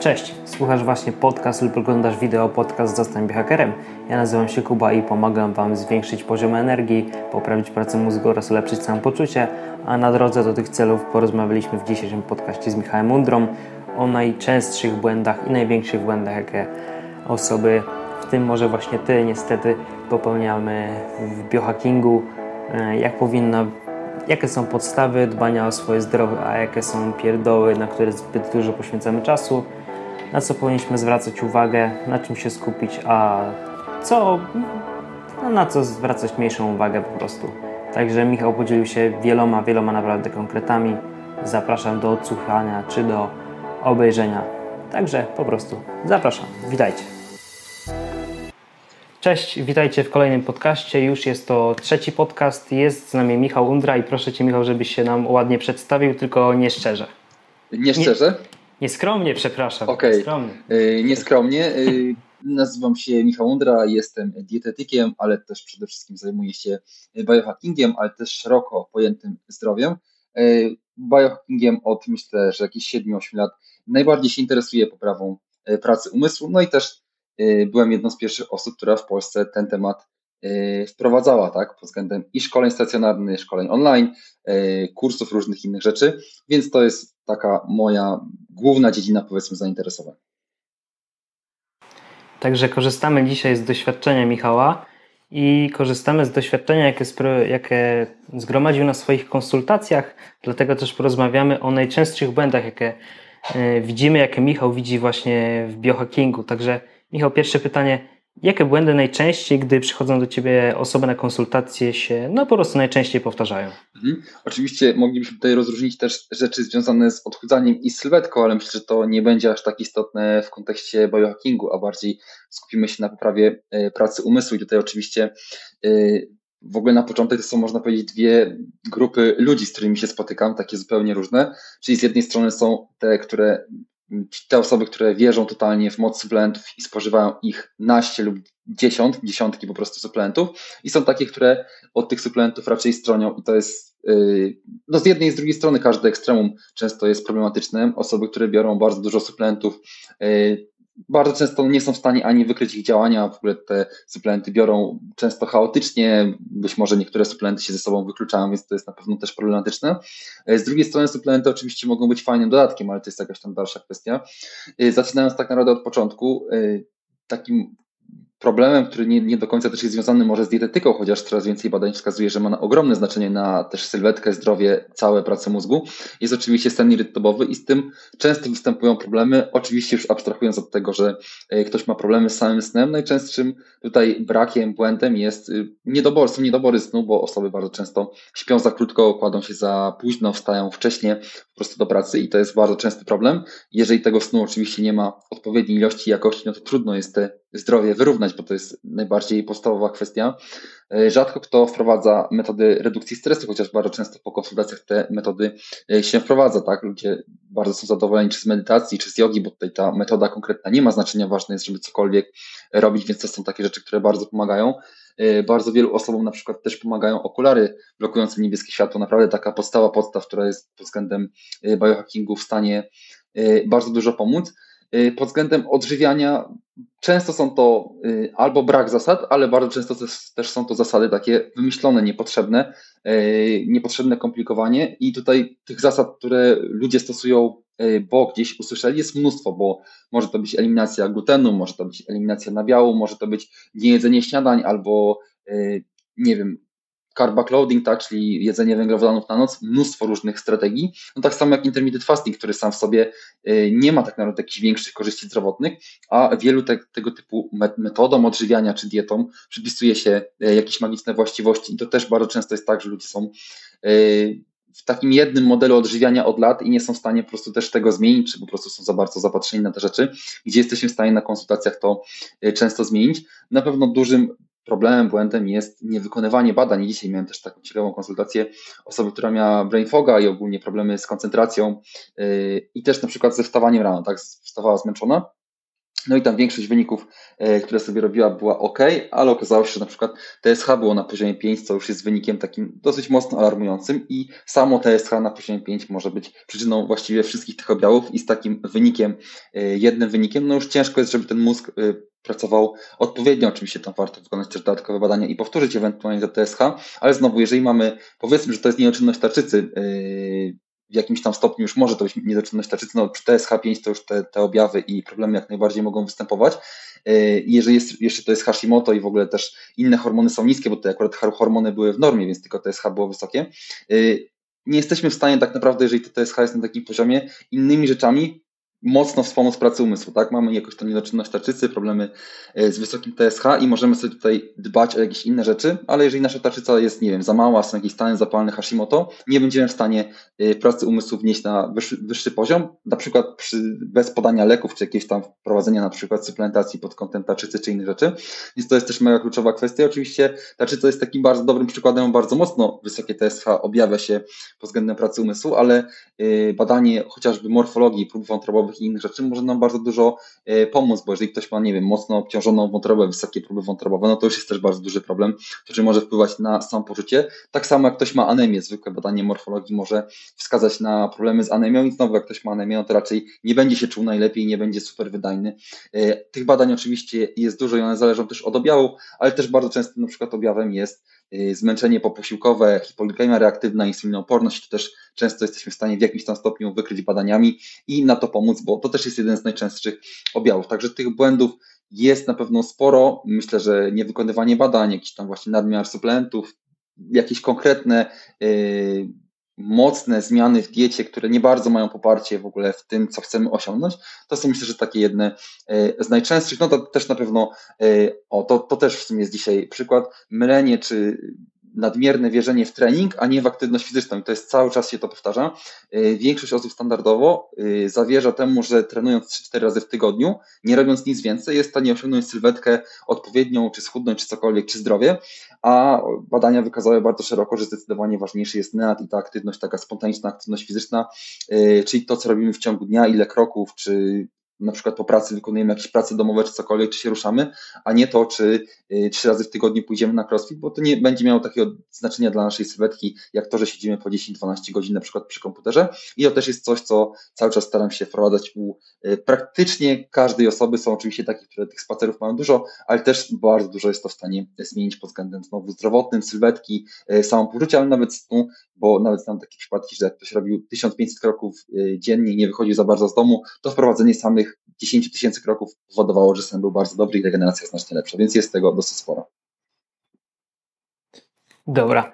Cześć, słuchasz właśnie podcast lub oglądasz wideo podcast Zostań Hakerem. Ja nazywam się Kuba i pomagam Wam zwiększyć poziom energii, poprawić pracę mózgu oraz ulepszyć samopoczucie, a na drodze do tych celów porozmawialiśmy w dzisiejszym podcaście z Michałem Undrą o najczęstszych błędach i największych błędach, jakie osoby, w tym może właśnie Ty niestety popełniamy w biohackingu, e, jak powinna jakie są podstawy dbania o swoje zdrowie, a jakie są pierdoły, na które zbyt dużo poświęcamy czasu, na co powinniśmy zwracać uwagę, na czym się skupić, a co, no na co zwracać mniejszą uwagę po prostu. Także Michał podzielił się wieloma, wieloma naprawdę konkretami. Zapraszam do odsłuchania czy do obejrzenia. Także po prostu zapraszam. Witajcie. Cześć, witajcie w kolejnym podcaście. Już jest to trzeci podcast. Jest z nami Michał Undra i proszę Cię, Michał, żebyś się nam ładnie przedstawił, tylko nie szczerze. Nie szczerze? Nieskromnie, przepraszam. Okej, nieskromnie. Yy, nieskromnie. Yy, nazywam się Michał Undra, jestem dietetykiem, ale też przede wszystkim zajmuję się biohackingiem, ale też szeroko pojętym zdrowiem. Yy, biohackingiem od myślę, że jakieś 7-8 lat najbardziej się interesuję poprawą pracy umysłu, no i też byłem jedną z pierwszych osób, która w Polsce ten temat wprowadzała, tak, pod względem i szkoleń stacjonarnych, szkoleń online, kursów, różnych innych rzeczy, więc to jest taka moja główna dziedzina, powiedzmy, zainteresowań. Także korzystamy dzisiaj z doświadczenia Michała i korzystamy z doświadczenia, jakie, jakie zgromadził na swoich konsultacjach, dlatego też porozmawiamy o najczęstszych błędach, jakie e, widzimy, jakie Michał widzi właśnie w biohackingu. Także Michał, pierwsze pytanie, Jakie błędy najczęściej, gdy przychodzą do Ciebie osoby na konsultacje się, no po prostu najczęściej powtarzają? Mhm. Oczywiście moglibyśmy tutaj rozróżnić też rzeczy związane z odchudzaniem i sylwetką, ale myślę, że to nie będzie aż tak istotne w kontekście biohackingu, a bardziej skupimy się na poprawie e, pracy umysłu i tutaj oczywiście e, w ogóle na początek to są, można powiedzieć, dwie grupy ludzi, z którymi się spotykam, takie zupełnie różne. Czyli z jednej strony są te, które te osoby, które wierzą totalnie w moc suplementów i spożywają ich naście lub dziesiąt, dziesiątki po prostu suplementów i są takie, które od tych suplementów raczej stronią i to jest yy, no z jednej i z drugiej strony każde ekstremum często jest problematyczne. Osoby, które biorą bardzo dużo suplementów yy, bardzo często nie są w stanie ani wykryć ich działania, w ogóle te suplementy biorą często chaotycznie, być może niektóre suplementy się ze sobą wykluczają, więc to jest na pewno też problematyczne. E, z drugiej strony suplementy oczywiście mogą być fajnym dodatkiem, ale to jest jakaś tam dalsza kwestia. E, zaczynając tak naprawdę od początku, e, takim problemem, który nie, nie do końca też jest związany może z dietetyką, chociaż coraz więcej badań wskazuje, że ma ogromne znaczenie na też sylwetkę, zdrowie, całe pracę mózgu, jest oczywiście sen irytobowy i z tym często występują problemy, oczywiście już abstrahując od tego, że e, ktoś ma problemy z samym snem, najczęstszym tutaj brakiem, błędem jest y, niedobor, są niedobory snu, bo osoby bardzo często śpią za krótko, kładą się za późno, wstają wcześnie po prostu do pracy i to jest bardzo częsty problem. Jeżeli tego snu oczywiście nie ma odpowiedniej ilości i jakości, no to trudno jest te zdrowie wyrównać, bo to jest najbardziej podstawowa kwestia. E, rzadko kto wprowadza metody redukcji stresu, chociaż bardzo często po konsultacjach te metody e, się wprowadza, tak? Ludzie bardzo są zadowoleni czy z medytacji, czy z jogi, bo tutaj ta metoda konkretna nie ma znaczenia, ważne jest, żeby cokolwiek robić, więc to są takie rzeczy, które bardzo pomagają. E, bardzo wielu osobom na przykład też pomagają okulary blokujące niebieskie światło. Naprawdę taka podstawa podstaw, która jest pod względem biohackingu w stanie bardzo dużo pomóc. Y, pod względem odżywiania często są to y, albo brak zasad, ale bardzo często też są to zasady takie wymyślone, niepotrzebne, y, niepotrzebne komplikowanie. I tutaj tych zasad, które ludzie stosują, bo gdzieś usłyszeli, jest mnóstwo, bo może to być eliminacja glutenu, może to być eliminacja nabiału, może to być niejedzenie śniadań albo nie wiem, carb backloading, tak, czyli jedzenie węglowodanów na noc, mnóstwo różnych strategii. No tak samo jak intermittent fasting, który sam w sobie y, nie ma tak naprawdę jakichś większych korzyści zdrowotnych, a wielu te, tego typu metodom odżywiania czy dietą przypisuje się y, jakieś magiczne właściwości i to też bardzo często jest tak, że ludzie są y, w takim jednym modelu odżywiania od lat i nie są w stanie po prostu też tego zmienić, czy po prostu są za bardzo zapatrzeni na te rzeczy, gdzie jesteśmy w stanie na konsultacjach to często zmienić. Na pewno dużym problemem, błędem jest niewykonywanie badań. Dzisiaj miałem też taką ciekawą konsultację osoby, która miała brain foga i ogólnie problemy z koncentracją yy, i też na przykład ze wstawaniem rano, tak, wstawała zmęczona No i tam większość wyników, e, które sobie robiła, była ok, ale okazało się, że na przykład TSH było na poziomie 5, co już jest wynikiem takim dosyć mocno alarmującym i samo TSH na poziomie 5 może być przyczyną właściwie wszystkich tych objawów i z takim wynikiem, e, jednym wynikiem, no już ciężko jest, żeby ten mózg e, pracował odpowiednio. Oczywiście tam warto wykonać też dodatkowe badania i powtórzyć ewentualnie to TSH, ale znowu, jeżeli mamy, powiedzmy, że to jest nieoczynność tarczycy, w jakimś tam stopniu już może to być niedoczynność tarczycy, no przy TSH5 to już te, te objawy i problemy jak najbardziej mogą występować. Y, jeżeli jest, jeszcze to jest Hashimoto i w ogóle też inne hormony są niskie, bo te akurat hormony były w normie, więc tylko TSH było wysokie, y, nie jesteśmy w stanie tak naprawdę, jeżeli to TSH jest na takim poziomie, innymi rzeczami mocno wspomóc pracy umysłu, tak? Mamy jakoś tam niedoczynność tarczycy, problemy e, z wysokim TSH i możemy sobie tutaj dbać o jakieś inne rzeczy, ale jeżeli nasza tarczyca jest, nie wiem, za mała, są jakieś stany zapalne Hashimoto, nie będziemy w stanie e, pracy umysłu wnieść na wyższy, wyższy poziom, na przykład przy, bez podania leków, czy jakieś tam wprowadzenia na przykład suplementacji pod kątem tarczycy, czy innych rzeczy, więc to jest też mega kluczowa kwestia. Oczywiście tarczyca jest takim bardzo dobrym przykładem, bardzo mocno wysokie TSH objawia się pod względem pracy umysłu, ale e, badanie chociażby morfologii prób wątrobowych i innych rzeczy może nam bardzo dużo e, pomóc, bo jeżeli ktoś ma, nie wiem, mocno obciążoną wątrobę, wysokie próby wątrobowe, no to już jest też bardzo duży problem, który może wpływać na samopoczucie. Tak samo jak ktoś ma anemię, zwykłe badanie morfologii może wskazać na problemy z anemią i znowu jak ktoś ma anemię, no to raczej nie będzie się czuł najlepiej, nie będzie super wydajny. E, tych badań oczywiście jest dużo i one zależą też od objawów, ale też bardzo często na przykład objawem jest zmęczenie poposiłkowe, hipoglikemia reaktywna, insulinooporność, to też często jesteśmy w stanie w jakimś tam stopniu wykryć badaniami i na to pomóc, bo to też jest jeden z najczęstszych objawów. Także tych błędów jest na pewno sporo. Myślę, że niewykonywanie badań, jakiś tam właśnie nadmiar suplementów, jakieś konkretne yy, mocne zmiany w diecie, które nie bardzo mają poparcie w ogóle w tym, co chcemy osiągnąć, to są myślę, że takie jedne e, z najczęstszych, no to też na pewno, e, o to, to też w sumie jest dzisiaj przykład, mylenie czy nadmierne wierzenie w trening, a nie w aktywność fizyczną. I to jest cały czas się to powtarza. Y, większość osób standardowo y, zawierza temu, że trenując 3-4 razy w tygodniu, nie robiąc nic więcej, jest w stanie osiągnąć sylwetkę odpowiednią, czy schudnąć, czy cokolwiek, czy zdrowie, a badania wykazały bardzo szeroko, że zdecydowanie ważniejszy jest NEAT i ta aktywność, taka spontaniczna aktywność fizyczna, y, czyli to, co robimy w ciągu dnia, ile kroków, czy na przykład po pracy wykonujemy jakieś prace domowe czy cokolwiek, czy się ruszamy, a nie to, czy y, trzy razy w tygodniu pójdziemy na crossfit, bo to nie będzie miało takiego znaczenia dla naszej sylwetki, jak to, że siedzimy po 10-12 godzin na przykład przy komputerze. I to też jest coś, co cały czas staram się wprowadzać u y, praktycznie każdej osoby. Są oczywiście takie, które tych spacerów mają dużo, ale też bardzo dużo jest to w stanie zmienić pod względem znowu zdrowotnym, sylwetki, y, samopoczucia, ale nawet snu, bo nawet znam takie przypadki, że jak ktoś robił 1500 kroków dziennie nie wychodził za bardzo z domu, to wprowadzenie samych 10 tysięcy kroków powodowało, że sen był bardzo dobry i regeneracja znacznie lepsza, więc jest tego dosyć sporo. Dobra.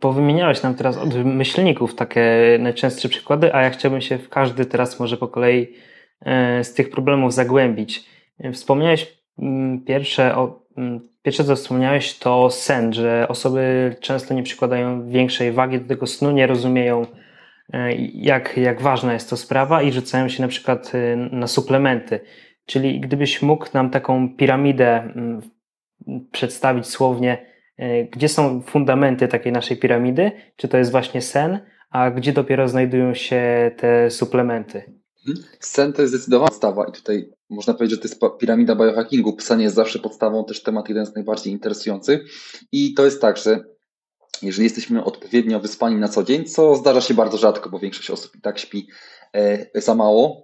Powymieniałeś nam teraz od myślników takie najczęstsze przykłady, a ja chciałbym się w każdy teraz może po kolei e, z tych problemów zagłębić. Wspomniałeś mm, pierwsze, o, mm, pierwsze co wspomniałeś to sen, że osoby często nie przykładają większej wagi do tego snu, nie rozumieją jak, jak ważna jest to sprawa i rzucają się na przykład e, na suplementy. Czyli gdybyś mógł nam taką piramidę mm, przedstawić słownie, e, gdzie są fundamenty takiej naszej piramidy, czy to jest właśnie sen, a gdzie dopiero znajdują się te suplementy? Mhm. Sen to jest zdecydowana podstawa i tutaj można powiedzieć, że to jest piramida biohackingu. Pisanie jest zawsze podstawą, też temat jeden z najbardziej interesujących i to jest tak, że jeżeli jesteśmy odpowiednio wyspani na co dzień, co zdarza się bardzo rzadko, bo większość osób i tak śpi e, za mało,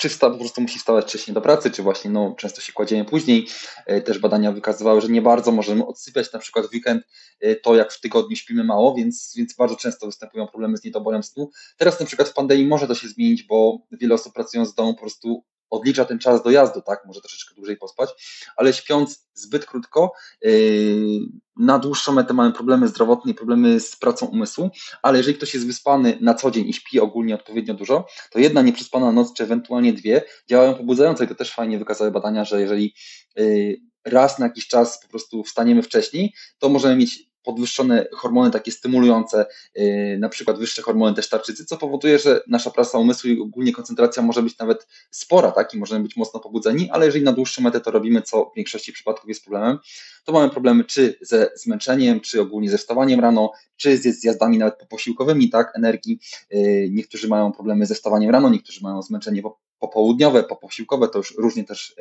czy wsta, po prostu musi wstawać wcześniej do pracy, czy właśnie no, często się kładziemy później. E, też badania wykazywały, że nie bardzo możemy odsypiać na przykład w weekend e, to, jak w tygodniu śpimy mało, więc, więc bardzo często występują problemy z niedoborem snu. Teraz na przykład w pandemii może to się zmienić, bo wiele osób pracując z domu po prostu odlicza ten czas dojazdu, tak, może troszeczkę dłużej pospać, ale śpiąc zbyt krótko, yy, na dłuższą metę mamy problemy zdrowotne i problemy z pracą umysłu, ale jeżeli ktoś jest wyspany na co dzień i śpi ogólnie odpowiednio dużo, to jedna nieprzespana noc, czy ewentualnie dwie działają pobudzająco. I to też fajnie wykazały badania, że jeżeli yy, raz na jakiś czas po prostu wstaniemy wcześniej, to możemy mieć podwyższone hormony takie stymulujące, yy, na przykład wyższe hormony też tarczycy, co powoduje, że nasza praca umysłu i ogólnie koncentracja może być nawet spora, tak, i możemy być mocno pobudzeni, ale jeżeli na dłuższą metę to robimy, co w większości przypadków jest problemem, to mamy problemy czy ze zmęczeniem, czy ogólnie ze wstawaniem rano, czy ze zjazdami nawet poposiłkowymi, tak, energii. Yy, niektórzy mają problemy ze wstawaniem rano, niektórzy mają zmęczenie popołudniowe, poposiłkowe, to już różnie też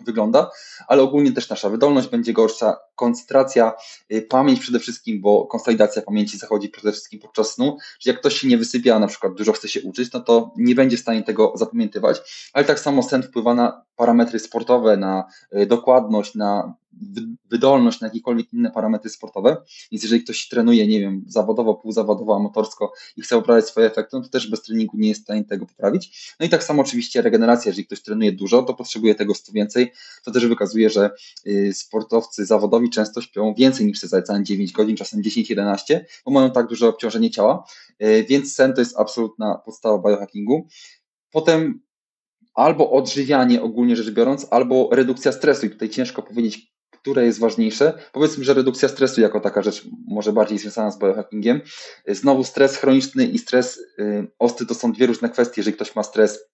wygląda, ale ogólnie też nasza wydolność będzie gorsza, koncentracja, pamięć przede wszystkim, bo konsolidacja pamięci zachodzi przede wszystkim podczas snu, że jak ktoś się nie wysypia, na przykład dużo chce się uczyć, no to nie będzie w stanie tego zapamiętywać, ale tak samo sen wpływa na parametry sportowe, na dokładność, na wydolność na jakiekolwiek inne parametry sportowe. Więc jeżeli ktoś trenuje, nie wiem, zawodowo, półzawodowo, amatorsko i chce poprawiać swoje efekty, no to też bez treningu nie jest w stanie tego poprawić. No i tak samo oczywiście regeneracja, jeżeli ktoś trenuje dużo, to potrzebuje tego 100 więcej. To też wykazuje, że y, sportowcy zawodowi często śpią więcej niż te zalecane 9 godzin, czasem 10-11, bo mają tak duże obciążenie ciała, y, więc sen to jest absolutna podstawa biohackingu. Potem albo odżywianie ogólnie rzecz biorąc, albo redukcja stresu. I tutaj ciężko powiedzieć, które jest ważniejsze. Powiedzmy, że redukcja stresu jako taka rzecz może bardziej związana z biohackingiem. Znowu stres chroniczny i stres y, ostry to są dwie różne kwestie. Jeżeli ktoś ma stres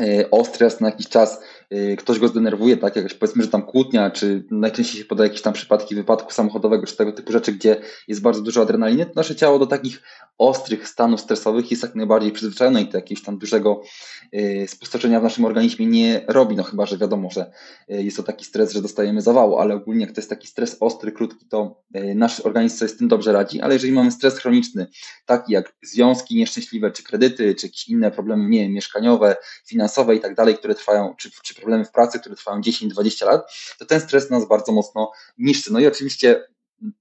y, ostry na jakiś czas, Y, ktoś go zdenerwuje, tak, jakaś powiedzmy, że tam kłótnia, czy najczęściej się podaje jakieś tam przypadki wypadku samochodowego, czy tego typu rzeczy, gdzie jest bardzo dużo adrenaliny, to nasze ciało do takich ostrych stanów stresowych jest jak najbardziej przyzwyczajone i to jakiegoś tam dużego y, spustoszenia w naszym organizmie nie robi, no chyba, że wiadomo, że jest to taki stres, że dostajemy zawału, ale ogólnie jak to jest taki stres ostry, krótki, to nasz organizm sobie z tym dobrze radzi, ale jeżeli mamy stres chroniczny, taki jak związki nieszczęśliwe, czy kredyty, czy jakieś inne problemy, nie wiem, mieszkaniowe, finansowe i tak dalej, które trwają, czy, czy problemy w pracy, które trwają 10-20 lat, to ten stres nas bardzo mocno niszczy. No i oczywiście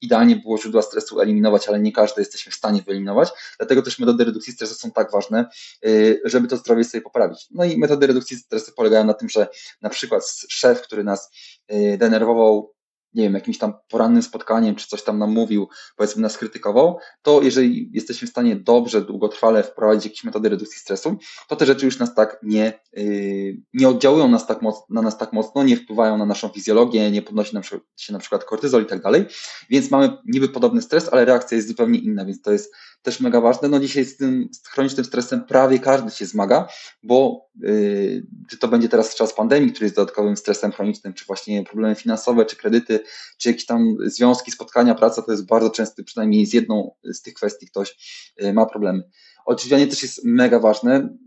idealnie było źródła stresu eliminować, ale nie każdy jesteśmy w stanie wyeliminować. Dlatego też metody redukcji stresu są tak ważne, y, żeby to zdrowie sobie poprawić. No i metody redukcji stresu polegają na tym, że na przykład szef, który nas y, denerwował nie wiem, jakimś tam porannym spotkaniem, czy coś tam nam mówił, powiedzmy nas krytykował, to jeżeli jesteśmy w stanie dobrze, długotrwale wprowadzić jakieś metody redukcji stresu, to te rzeczy już nas tak nie, yy, nie oddziałują nas tak na nas tak mocno, nie wpływają na naszą fizjologię, nie podnosi nam się na przykład kortyzol i tak dalej, więc mamy niby podobny stres, ale reakcja jest zupełnie inna, więc to jest też mega ważne. No dzisiaj z tym z chronicznym stresem prawie każdy się zmaga, bo yy, czy to będzie teraz czas pandemii, który jest dodatkowym stresem chronicznym, czy właśnie problemy finansowe, czy kredyty, czy jakieś tam związki, spotkania, praca, to jest bardzo częsty, przynajmniej z jedną z tych kwestii ktoś yy, ma problemy. Odżywianie też jest mega ważne.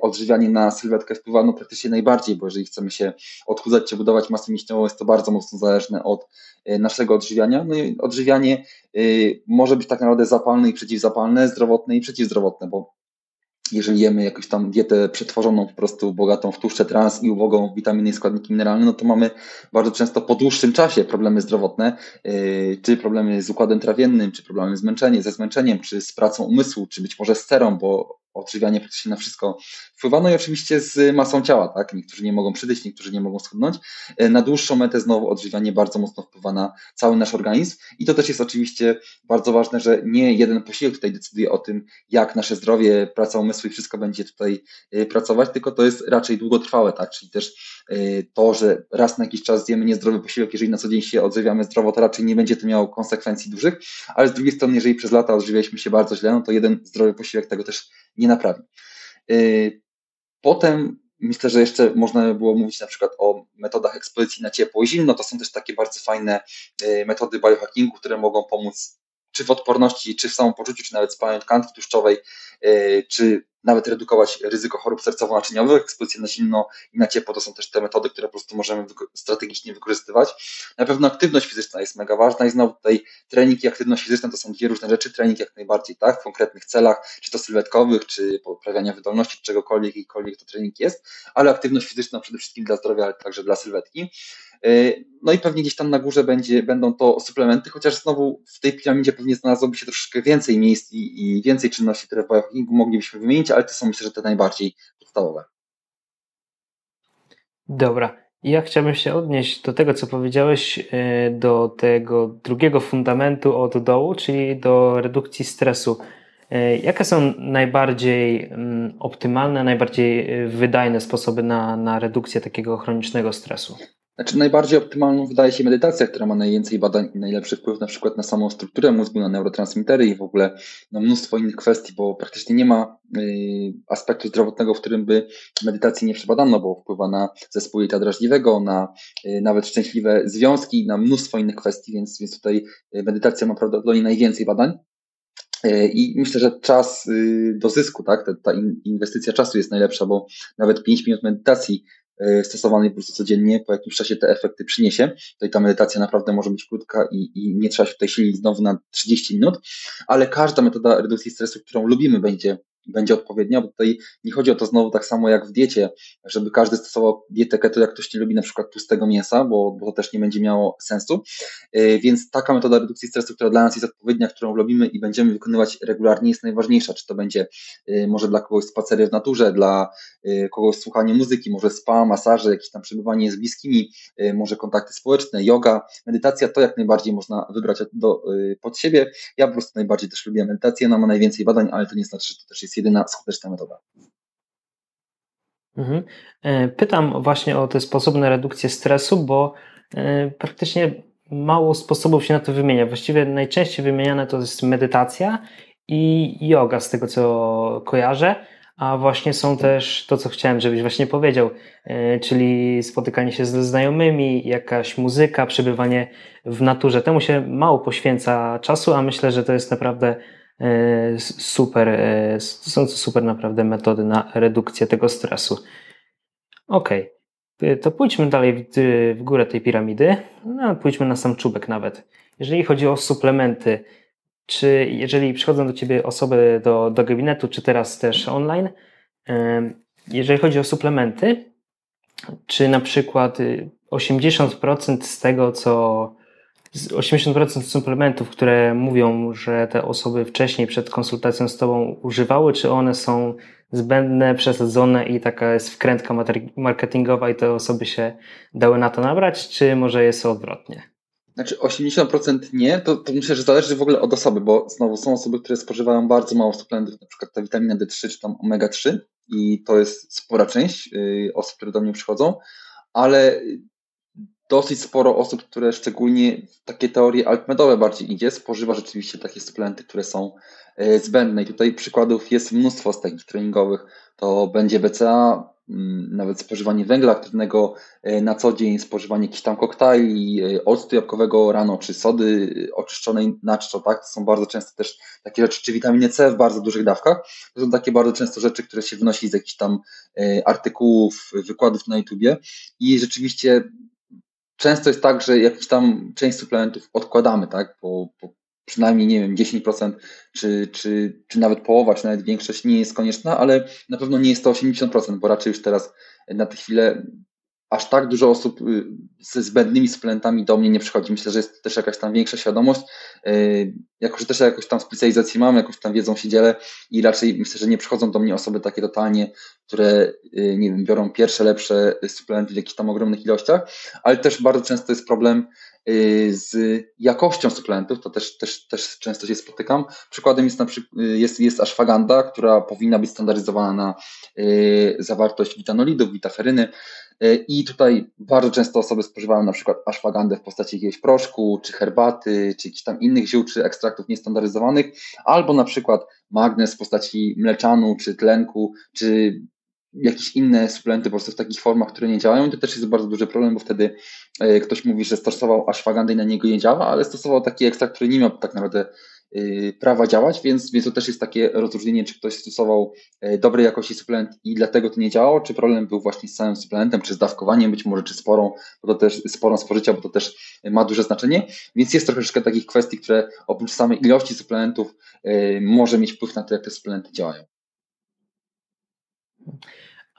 Odżywianie na sylwetkę wpływa no praktycznie najbardziej, bo jeżeli chcemy się odchudzać czy budować masę mięśniową, jest to bardzo mocno zależne od yy, naszego odżywiania. No i odżywianie yy, może być tak naprawdę zapalne i przeciwzapalne, zdrowotne i przeciwzdrowotne, bo jeżeli jemy jakąś tam dietę przetworzoną, po prostu bogatą w tłuszcze trans i ubogą w witaminy i składniki mineralne, no to mamy bardzo często po dłuższym czasie problemy zdrowotne, yy, czy problemy z układem trawiennym, czy problemy zmęczenie, ze zmęczeniem, czy z pracą umysłu, czy być może z cerą, bo odżywianie praktycznie na wszystko wpływa. No i oczywiście z masą ciała, tak? Niektórzy nie mogą przytyć, niektórzy nie mogą schudnąć. E, na dłuższą metę znowu odżywianie bardzo mocno wpływa na cały nasz organizm i to też jest oczywiście bardzo ważne, że nie jeden posiłek tutaj decyduje o tym, jak nasze zdrowie, praca umysłu i wszystko będzie tutaj e, pracować, tylko to jest raczej długotrwałe, tak? Czyli też e, to, że raz na jakiś czas zjemy niezdrowy posiłek, jeżeli na co dzień się odżywiamy zdrowo, to raczej nie będzie to miało konsekwencji dużych, ale z drugiej strony, jeżeli przez lata odżywialiśmy się bardzo źle, no to jeden zdrowy posiłek tego też nie naprawi. Y, potem myślę, że jeszcze można by było mówić na przykład o metodach ekspozycji na ciepło i zimno. To są też takie bardzo fajne y, metody biohackingu, które mogą pomóc czy w odporności, czy w samopoczuciu, czy nawet spalaniu tkanki tłuszczowej, y, czy nawet redukować ryzyko chorób sercowo-naczyniowych, ekspozycję na zimno i na ciepło to są też te metody, które po prostu możemy strategicznie wykorzystywać. Na pewno aktywność fizyczna jest mega ważna i znowu tutaj trening i aktywność fizyczna to są dwie różne rzeczy. Trening jak najbardziej, tak, w konkretnych celach, czy to sylwetkowych, czy poprawiania wydolności, czegokolwiek, jakikolwiek to trening jest, ale aktywność fizyczna przede wszystkim dla zdrowia, ale także dla sylwetki. Yy, no i pewnie gdzieś tam na górze będzie, będą to suplementy, chociaż znowu w tej piramidzie pewnie znalazłoby się troszeczkę więcej miejsc i, i więcej czynności, które w biohackingu moglibyśmy wymienić, ale to są myślę, że te najbardziej podstawowe. Dobra. Ja chciałbym się odnieść do tego, co powiedziałeś, yy, do tego drugiego fundamentu od dołu, czyli do redukcji stresu. Yy, jakie są najbardziej mm, optymalne, najbardziej wydajne sposoby na, na redukcję takiego chronicznego stresu? Znaczy najbardziej optymalną wydaje się medytacja, która ma najwięcej badań i najlepszy wpływ na przykład na samą strukturę mózgu, na neurotransmitery i w ogóle na mnóstwo innych kwestii, bo praktycznie nie ma y, aspektu zdrowotnego, w którym by medytacji nie przebadano, bo wpływa na zespół jelita drażliwego, na y, nawet szczęśliwe związki, na mnóstwo innych kwestii, więc, więc tutaj y, medytacja ma prawdopodobnie najwięcej badań. E, I myślę, że czas y, do zysku, tak? Ta, ta inwestycja czasu jest najlepsza, bo nawet 5 minut medytacji stosowanej po prostu codziennie, po jakimś czasie te efekty przyniesie. Tutaj ta medytacja naprawdę może być krótka i, i nie trzeba się tutaj silić znowu na 30 minut, ale każda metoda redukcji stresu, którą lubimy, będzie będzie odpowiednia, bo tutaj nie chodzi o to znowu tak samo jak w diecie, żeby każdy stosował dietę keto, jak ktoś nie lubi na przykład tłustego mięsa, bo, bo to też nie będzie miało sensu. E, więc taka metoda redukcji stresu, która dla nas jest odpowiednia, którą lubimy i będziemy wykonywać regularnie, jest najważniejsza. Czy to będzie e, może dla kogoś spacery w naturze, dla e, kogoś słuchanie muzyki, może spa, masaże, jakieś tam przebywanie z bliskimi, może kontakty społeczne, yoga, medytacja, to jak najbardziej można wybrać do, pod siebie. Ja po prostu najbardziej też lubię medytację, ona ma najwięcej badań, ale to nie znaczy, że to też jest jest jedyna skuteczna metoda. Mhm. E, pytam właśnie o te sposoby na redukcję stresu, bo e, praktycznie mało sposobów się na to wymienia. Właściwie najczęściej wymieniane to jest medytacja i yoga, z tego co kojarzę, a właśnie są też to, co chciałem, żebyś właśnie powiedział, e, czyli spotykanie się ze znajomymi, jakaś muzyka, przebywanie w naturze. Temu się mało poświęca czasu, a myślę, że to jest naprawdę super, e, są to super naprawdę metody na redukcję tego stresu. Ok, to pójdźmy dalej w, w górę tej piramidy, no, pójdźmy na sam czubek nawet. Jeżeli chodzi o suplementy, czy jeżeli przychodzą do Ciebie osoby do, do gabinetu, czy teraz też online, jeżeli chodzi o suplementy, czy na przykład 80% y, z tego, co 80% suplementów, które mówią, że te osoby wcześniej przed konsultacją z Tobą używały, czy one są zbędne, przesadzone i taka jest wkrętka marketingowa i te osoby się dały na to nabrać, czy może jest odwrotnie? Znaczy 80% nie, to, to myślę, że zależy w ogóle od osoby, bo znowu są osoby, które spożywają bardzo mało suplementów, na przykład ta witamina D3 czy tam omega-3 i to jest spora część y, osób, które do mnie przychodzą, ale dosyć sporo osób, które szczególnie takie teorie altmedowe bardziej idzie, spożywa rzeczywiście takie suplementy, które są e, zbędne. I tutaj przykładów jest mnóstwo z takich treningowych. To będzie BCA, mm, nawet spożywanie węgla aktywnego e, na co dzień, spożywanie jakichś tam koktajli, e, octu jabłkowego rano, czy sody oczyszczonej na czczo, tak? To są bardzo często też takie rzeczy, czy witaminy C w bardzo dużych dawkach. To są takie bardzo często rzeczy, które się wynosi z jakichś tam artykułów, wykładów na YouTubie i rzeczywiście często jest tak, że jakiś tam część suplementów odkładamy, tak, bo, bo przynajmniej, nie wiem, 10% czy, czy, czy nawet połowa, czy nawet większość nie jest konieczna, ale na pewno nie jest to 80%, bo raczej już teraz na tę chwilę aż tak dużo osób y, ze zbędnymi suplementami do mnie nie przychodzi. Myślę, że jest też jakaś tam większa świadomość. Y, jako, że też jakoś tam specjalizację mam, jakąś tam wiedzą się dzielę i raczej myślę, że nie przychodzą do mnie osoby takie totalnie, które, y, nie wiem, biorą pierwsze, lepsze suplementy w jakichś tam ogromnych ilościach, ale też bardzo często jest problem z jakością suplementów, to też, też, też często się spotykam. Przykładem jest, na przykład, jest, jest ashwaganda, która powinna być standaryzowana na zawartość witanolidów, witaferyny, I tutaj bardzo często osoby spożywają na przykład ashwagandę w postaci jakiegoś proszku, czy herbaty, czy jakichś tam innych ziół, czy ekstraktów niestandaryzowanych, albo na przykład magnez w postaci mleczanu, czy tlenku, czy jakieś inne suplementy po prostu w takich formach, które nie działają. To też jest bardzo duży problem, bo wtedy e, ktoś mówi, że stosował ashwagandę i na niego nie działa, ale stosował taki ekstrakt, który nie miał tak naprawdę prawa działać, więc, więc to też jest takie rozróżnienie, czy ktoś stosował e, dobrej jakości suplement i dlatego to nie działało, czy problem był właśnie z samym suplementem, czy z dawkowaniem być może, czy sporą, bo to też sporą spożycia, bo to też ma duże znaczenie, więc jest troszeczkę takich kwestii, które oprócz samej ilości suplementów e, może mieć wpływ na to, jak te suplementy działają.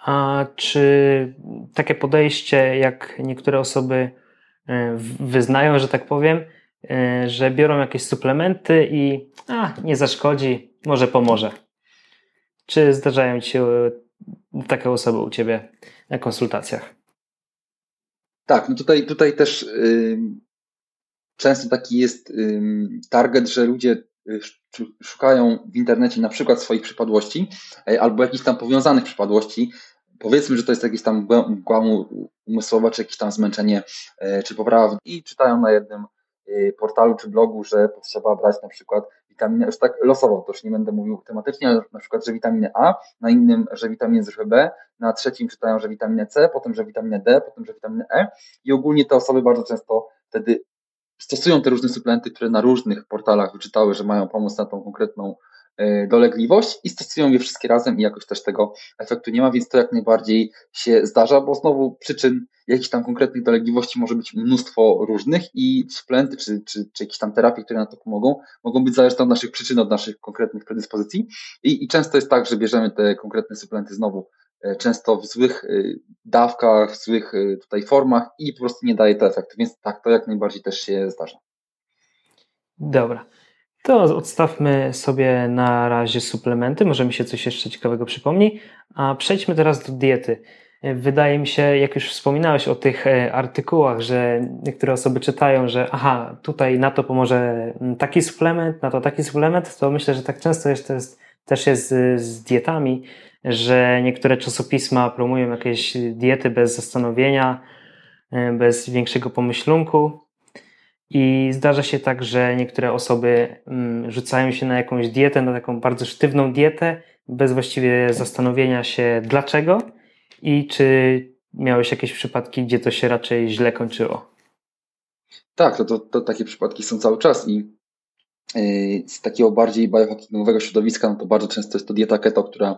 A czy takie podejście, jak niektóre osoby e, wyznają, że tak powiem, że biorą jakieś suplementy i a, nie zaszkodzi, może pomoże. Czy zdarzają się e, takie osoby u Ciebie na konsultacjach? Tak, no tutaj, tutaj też często taki jest yy, target, że ludzie y, szukają w internecie na przykład swoich przypadłości yy, albo jakichś tam powiązanych przypadłości. Powiedzmy, że to jest jakieś tam mgła umysłowa, czy jakieś tam zmęczenie, czy poprawa i czytają na jednym Y, portalu czy blogu, że potrzeba brać na przykład witaminę, już tak losowo, to już nie będę mówił tematycznie, ale na przykład, że witaminę A, na innym, że witaminę z grupy B, na trzecim czytają, że witaminę C, potem, że witaminę D, potem, że witaminę E. I ogólnie te osoby bardzo często wtedy stosują te różne suplementy, które na różnych portalach wyczytały, że mają pomóc na tą konkretną dolegliwość i stosują je wszystkie razem i jakoś też tego efektu nie ma, więc to jak najbardziej się zdarza, bo znowu przyczyn jakichś tam konkretnych dolegliwości może być mnóstwo różnych i suplementy czy, czy, czy jakieś tam terapie, które na to pomogą, mogą być zależne od naszych przyczyn, od naszych konkretnych predyspozycji i, i często jest tak, że bierzemy te konkretne suplementy znowu e, często w złych e, dawkach, w złych tutaj formach i po prostu nie daje to efektu, więc tak, to jak najbardziej też się zdarza. Dobra. To odstawmy sobie na razie suplementy, może mi się coś jeszcze ciekawego przypomni, a przejdźmy teraz do diety. Wydaje mi się, jak już wspominałeś o tych e, artykułach, że niektóre osoby czytają, że aha, tutaj na to pomoże taki suplement, na to taki suplement, to myślę, że tak często jest, jest też jest z, z dietami, że niektóre czasopisma promują jakieś diety bez zastanowienia, e, bez większego pomyślunku. I zdarza się tak, że niektóre osoby mm, rzucają się na jakąś dietę, na taką bardzo sztywną dietę, bez właściwie zastanowienia się dlaczego i czy miałeś jakieś przypadki, gdzie to się raczej źle kończyło. Tak, to, to, to takie przypadki są cały czas i yy, z takiego bardziej biohackingowego środowiska, no to bardzo często jest to dieta keto, która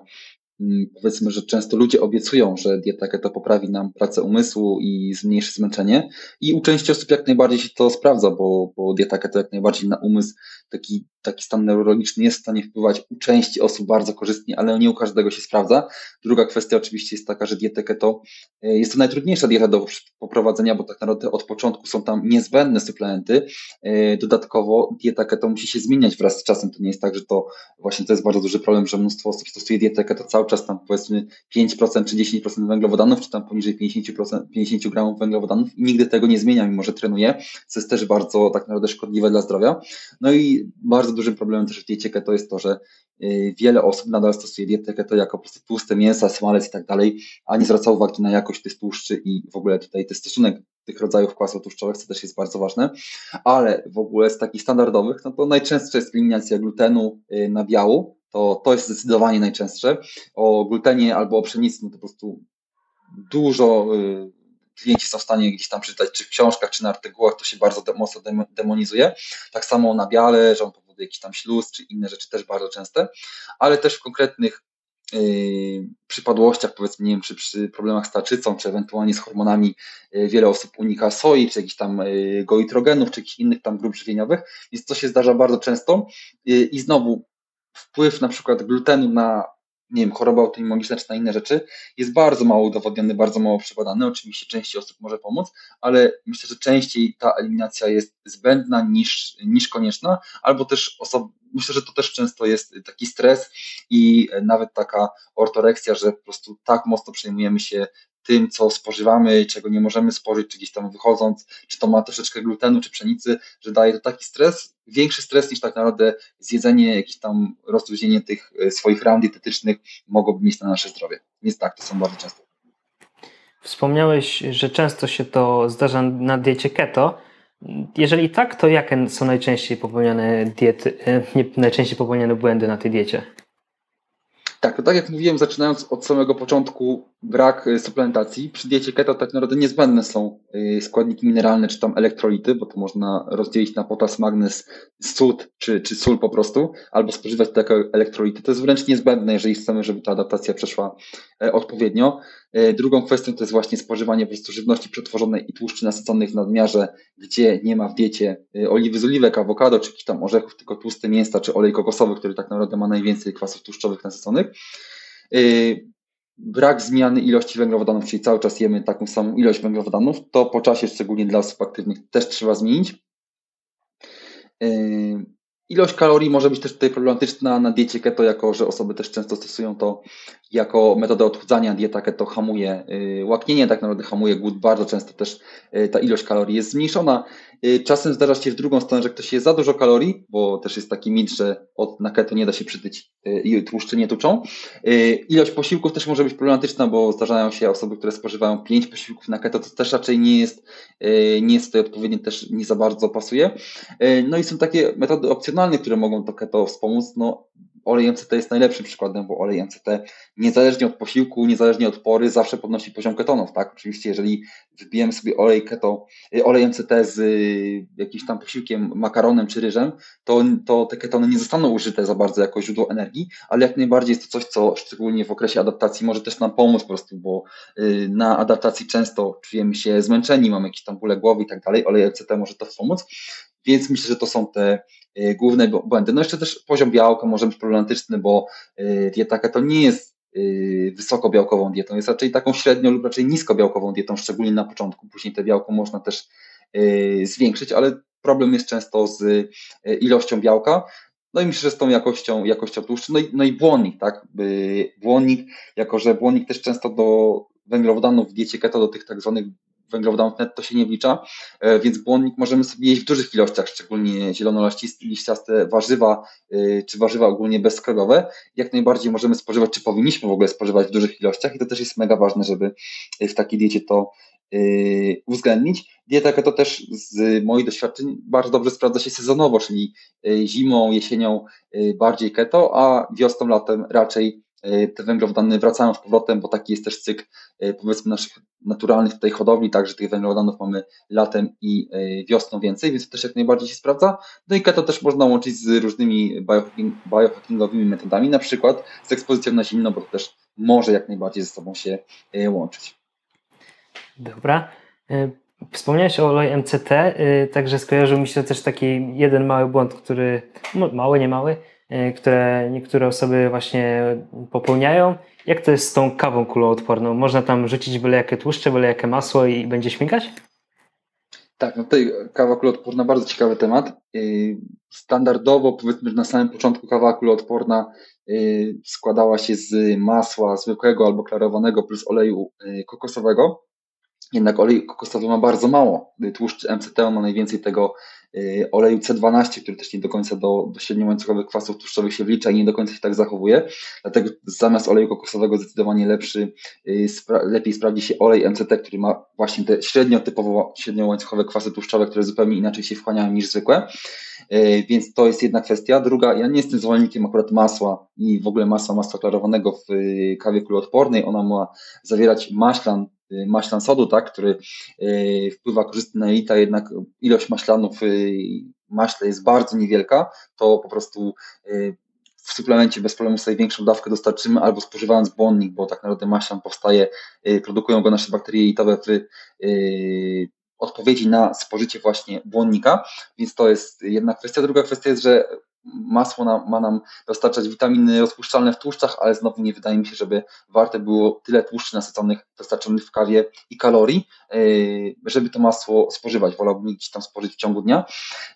powiedzmy, że często ludzie obiecują, że dieta keto poprawi nam pracę umysłu i zmniejszy zmęczenie i u części osób jak najbardziej się to sprawdza, bo, bo dieta keto jak najbardziej na umysł, taki, taki stan neurologiczny jest w stanie wpływać u części osób bardzo korzystnie, ale nie u każdego się sprawdza. Druga kwestia oczywiście jest taka, że dieta keto e, jest to najtrudniejsza dieta do poprowadzenia, bo tak naprawdę od początku są tam niezbędne suplementy. E, dodatkowo dieta keto musi się zmieniać wraz z czasem. To nie jest tak, że to właśnie to jest bardzo duży problem, że mnóstwo osób stosuje dietę keto cały czas tam powiedzmy 5% czy 10% węglowodanów, czy tam poniżej 50%, 50 gramów węglowodanów. I nigdy tego nie zmienia, mimo że trenuje, co jest też bardzo tak naprawdę szkodliwe dla zdrowia. No i bardzo dużym problemem też w diecie keto jest to, że y, wiele osób nadal stosuje dietę keto jako po prostu tłuste mięsa, smalec i tak dalej, a nie zwraca uwagi na jakość tych tłuszczy i w ogóle tutaj ten stosunek tych rodzajów kwasów tłuszczowych, co też jest bardzo ważne, ale w ogóle z takich standardowych, no to najczęstsza jest eliminacja glutenu, y, nabiału, to, to jest zdecydowanie najczęstsze. O glutenie albo o pszenicy, no to po prostu dużo y, klienci są w stanie gdzieś tam przeczytać, czy w książkach, czy na artykułach, to się bardzo mocno demonizuje. Tak samo na biale, że on powoduje jakiś tam śluz, czy inne rzeczy też bardzo częste, ale też w konkretnych yy, przypadłościach, powiedzmy, nie wiem, czy przy problemach z tarczycą, czy ewentualnie z hormonami, yy, wiele osób unika soi, czy jakichś tam goitrogenów, czy jakichś innych tam grup żywieniowych, więc to się zdarza bardzo często i znowu wpływ na przykład glutenu na nie wiem, choroby autoimmuniczne czy na inne rzeczy jest bardzo mało udowodniony, bardzo mało przebadany. Oczywiście części osób może pomóc, ale myślę, że częściej ta eliminacja jest zbędna niż, niż konieczna, albo też osob, myślę, że to też często jest taki stres i nawet taka ortoreksja, że po prostu tak mocno przejmujemy się tym, co spożywamy, czego nie możemy spożyć, czy gdzieś tam wychodząc, czy to ma troszeczkę glutenu, czy pszenicy, że daje to taki stres, większy stres niż tak naprawdę zjedzenie, jakieś tam rozluźnienie tych e, swoich ram dietetycznych mogłoby mieć na nasze zdrowie. Więc tak, to są bardzo często. Wspomniałeś, że często się to zdarza na diecie keto. Jeżeli tak, to jakie są najczęściej popełniane diety, e, najczęściej popełniane błędy na tej diecie? Tak, tak jak mówiłem, zaczynając od samego początku, brak y, suplementacji. Przy diecie keto tak naprawdę niezbędne są składniki mineralne czy tam elektrolity, bo to można rozdzielić na potas, magnez, sód czy, czy sól po prostu, albo spożywać te jako elektrolity. To jest wręcz niezbędne, jeżeli chcemy, żeby ta adaptacja przeszła e, odpowiednio. E, drugą kwestią to jest właśnie spożywanie po prostu żywności przetworzonej i tłuszczy nasyconych w nadmiarze, gdzie nie ma w diecie e, oliwy z oliwek, awokado czy tam orzechów, tylko tłuste mięsa czy olej kokosowy, który tak naprawdę ma najwięcej kwasów tłuszczowych nasyconych brak zmiany ilości węglowodanów, czyli cały czas jemy taką samą ilość węglowodanów, to po czasie, szczególnie dla osób aktywnych, też trzeba zmienić. Yy, ilość kalorii może być też tutaj problematyczna na diecie keto, jako że osoby też często stosują to jako metodę odchudzania. Dieta keto hamuje yy, łaknienie, tak naprawdę hamuje głód. Bardzo często też yy, ta ilość kalorii jest zmniejszona. Y, czasem zdarza się w drugą stronę, że ktoś je za dużo kalorii, bo też jest taki mit, że od, na keto nie da się przytyć y, i tłuszcze nie tuczą. Y, ilość posiłków też może być problematyczna, bo zdarzają się osoby, które spożywają 5 posiłków na keto, to też raczej nie jest, nie jest to odpowiednie, też nie za bardzo pasuje. No i są takie metody opcjonalne, które mogą to keto wspomóc. No, olej MCT jest najlepszym przykładem, bo olej MCT niezależnie od posiłku, niezależnie od pory, zawsze podnosi poziom ketonów, tak? Oczywiście, jeżeli wybijemy sobie olej keto, y, olej MCT z y, jakimś tam posiłkiem, makaronem czy ryżem, to, to te ketony nie zostaną użyte za bardzo jako źródło energii, ale jak najbardziej jest to coś, co szczególnie w okresie adaptacji może też nam pomóc po prostu, bo na adaptacji często czujemy się zmęczeni, mamy jakieś tam bóle głowy i tak dalej, olej MCT może to pomóc, więc myślę, że to są te y, główne błędy. No jeszcze też poziom białka może być problematyczny, bo y, dieta keto nie jest y, wysokobiałkową dietą, jest raczej taką średnio lub raczej niskobiałkową dietą, szczególnie na początku. Później te białko można też zwiększyć, ale problem jest często z ilością białka. No i myślę, że z tą jakością, jakością tłuszczu. No i, no i błonnik, tak? Błonnik, jako że błonnik też często do węglowodanów w diecie keto, do tych tak zwanych węglowodanów netto się nie wlicza, e, więc błonnik możemy sobie jeść w dużych ilościach, szczególnie zielono-liściaste warzywa, e, czy warzywa ogólnie bezskrobowe. Jak najbardziej możemy spożywać, czy powinniśmy w ogóle spożywać w dużych ilościach i to też jest mega ważne, żeby w takiej diecie to e, uwzględnić. Dieta to też z moich doświadczeń bardzo dobrze sprawdza się sezonowo, czyli zimą, jesienią bardziej keto, a wiosną, latem raczej E, te węglowodany wracają z powrotem, bo taki jest też cykl e, powiedzmy naszych naturalnych tutaj hodowli, także tych węglowodanów mamy latem i e, wiosną więcej, więc to też jak najbardziej się sprawdza. No i keto też można łączyć z różnymi biohackingowymi metodami, na przykład z ekspozycją na zimno, bo to też może jak najbardziej ze sobą się łączyć. Dobra. Wspomniałeś o olej MCT, także skojarzył mi się też taki jeden mały błąd, który, mały, nie mały, E, które niektóre osoby właśnie popełniają. Jak to jest z tą kawą kuloodporną? Można tam rzucić byle jakie tłuszcze, byle jakie masło i będzie śmigać? Tak, no tutaj kawa kuloodporna, bardzo ciekawy temat. E, standardowo, powiedzmy, że na samym początku kawa kuloodporna e, składała się z masła zwykłego albo klarowanego plus oleju kokosowego. Jednak olej kokosowy ma bardzo mało tłuszczy MCT, ma najwięcej tego Y, oleju C12, który też nie do końca do, do średniołańcuchowych kwasów tłuszczowych się wlicza i nie do końca się tak zachowuje. Dlatego zamiast oleju kokosowego zdecydowanie lepszy, y, spra lepiej sprawdzi się olej MCT, który ma właśnie te średnio typowo średniołańcuchowe kwasy tłuszczowe, które zupełnie inaczej się wchłaniają niż zwykłe. Y, więc to jest jedna kwestia. Druga, ja nie jestem zwolennikiem akurat masła i w ogóle masła, masła klarowanego w kawie kuloodpornej. Ona ma zawierać maślan, Y, maślan sodu, tak, który y, wpływa korzystnie na jelita, jednak ilość maślanów y, maśle jest bardzo niewielka, to po prostu w suplemencie bez problemu sobie większą dawkę dostarczymy, albo spożywając błonnik, bo tak naprawdę maślan powstaje, produkują go nasze bakterie jelitowe w odpowiedzi na spożycie właśnie błonnika, więc to jest jedna kwestia. Druga kwestia jest, że masło na, ma nam dostarczać witaminy rozpuszczalne w tłuszczach, ale znowu nie wydaje mi się, żeby warte było tyle tłuszczy nasyconych dostarczonych w kawie i kalorii, yy, żeby to masło spożywać. Wolałbym gdzieś tam spożyć w ciągu dnia.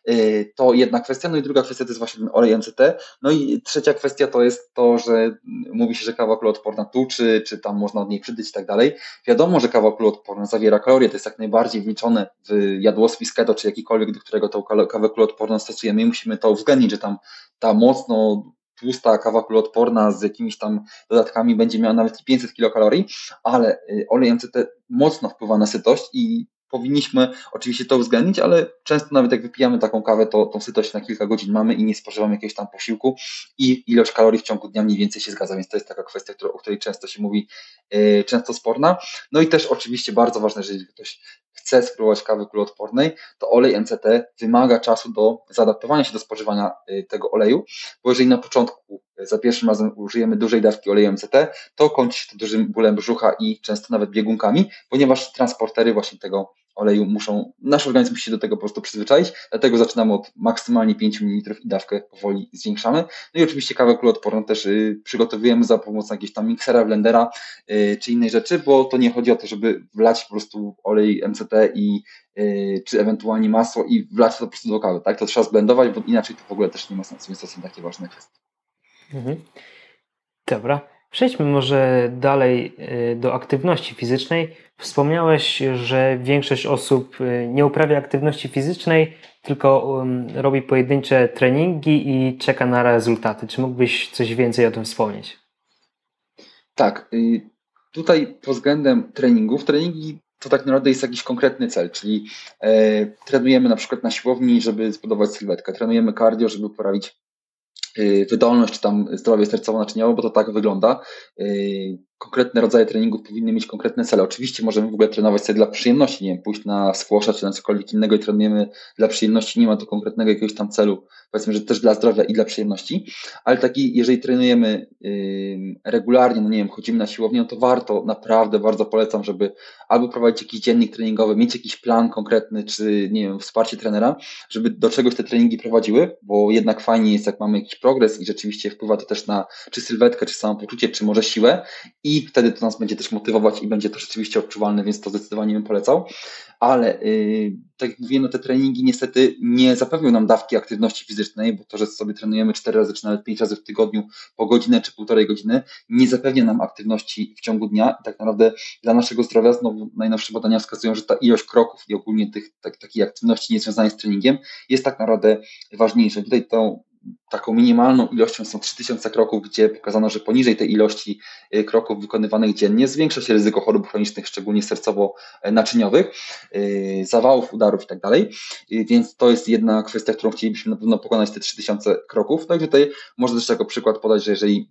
Yy, to jedna kwestia. No i druga kwestia to jest właśnie ten olej MCT. No i trzecia kwestia to jest to, że mówi się, że kawa kuloodporna tuczy, czy tam można od niej przydyć i tak dalej. Wiadomo, że kawa kuloodporna zawiera kalorie, to jest jak najbardziej wliczone w jadłospis keto, czy jakikolwiek, do którego tą kawę kuloodporną stosujemy i musimy to uwzględnić, że tam ta mocno tłusta kawa kuloodporna z jakimiś tam dodatkami będzie miała nawet 500 kilokalorii, ale y, olej MCT mocno wpływa na sytość i powinniśmy oczywiście to uwzględnić, ale często nawet jak wypijamy taką kawę, to tą sytość na kilka godzin mamy i nie spożywamy jakiegoś tam posiłku i ilość kalorii w ciągu dnia mniej więcej się zgadza, więc to jest taka kwestia, o której często się mówi, yy, często sporna. No i też oczywiście bardzo ważne, że jeżeli ktoś chce spróbować kawy kuloodpornej, to olej MCT wymaga czasu do zaadaptowania się do spożywania yy, tego oleju, bo jeżeli na początku yy, za pierwszym razem użyjemy dużej dawki oleju MCT, to kończy się to dużym bólem brzucha i często nawet biegunkami, ponieważ transportery właśnie tego oleju muszą, nasz organizm musi się do tego po prostu przyzwyczaić, dlatego zaczynamy od maksymalnie 5 ml i dawkę powoli zwiększamy. No i oczywiście kawę kuloodporną też y, przygotowujemy za pomocą jakiegoś tam miksera, blendera y, czy innej rzeczy, bo to nie chodzi o to, żeby wlać po prostu olej MCT i y, czy ewentualnie masło i wlać to po prostu do kawy, tak? To trzeba zblendować, bo inaczej to w ogóle też nie ma sensu, więc to są takie ważne kwestie. Mhm. Dobra. Przejdźmy może dalej y, do aktywności fizycznej. Wspomniałeś, że większość osób y, nie uprawia aktywności fizycznej, tylko robi pojedyncze treningi i czeka na rezultaty. Czy mógłbyś coś więcej o tym wspomnieć? Tak. Y, tutaj pod względem treningów, treningi to tak naprawdę jest jakiś konkretny cel, czyli e, trenujemy na przykład na siłowni, żeby zbudować sylwetkę, trenujemy cardio, żeby poprawić wydolność, czy tam zdrowie sercowo-naczyniowe, bo to tak wygląda. Konkretne rodzaje treningów powinny mieć konkretne cele. Oczywiście możemy w ogóle trenować sobie dla przyjemności, nie wiem, pójść na squasha czy na cokolwiek innego i trenujemy dla przyjemności, nie ma to konkretnego jakiegoś tam celu, powiedzmy, że też dla zdrowia i dla przyjemności, ale taki, jeżeli trenujemy yy, regularnie, no nie wiem, chodzimy na siłownię, no to warto, naprawdę bardzo polecam, żeby albo prowadzić jakiś dziennik treningowy, mieć jakiś plan konkretny, czy nie wiem, wsparcie trenera, żeby do czegoś te treningi prowadziły, bo jednak fajnie jest, jak mamy jakiś progres i rzeczywiście wpływa to też na czy sylwetkę, czy samopoczucie, czy może siłę i wtedy to nas będzie też motywować i będzie to rzeczywiście odczuwalne, więc to zdecydowanie bym polecał. Ale yy, tak jak mówiłem, no te treningi niestety nie zapewnią nam dawki aktywności fizycznej, bo to, że sobie trenujemy 4 razy czy nawet 5 razy w tygodniu po godzinę czy półtorej godziny, nie zapewnia nam aktywności w ciągu dnia. I tak naprawdę dla naszego zdrowia znowu najnowsze badania wskazują, że ta ilość kroków i ogólnie tych tak, takiej aktywności niezwiązanej z treningiem jest tak naprawdę ważniejsza. Tutaj to taką minimalną ilością są 3000 kroków, gdzie pokazano, że poniżej tej ilości y, kroków wykonywanych dziennie zwiększa się ryzyko chorób chronicznych, szczególnie sercowo-naczyniowych, y, zawałów, udarów itd. Tak y, więc to jest jedna kwestia, którą chcielibyśmy na pewno pokonać te 3000 kroków. Także tutaj można też jako przykład podać, że jeżeli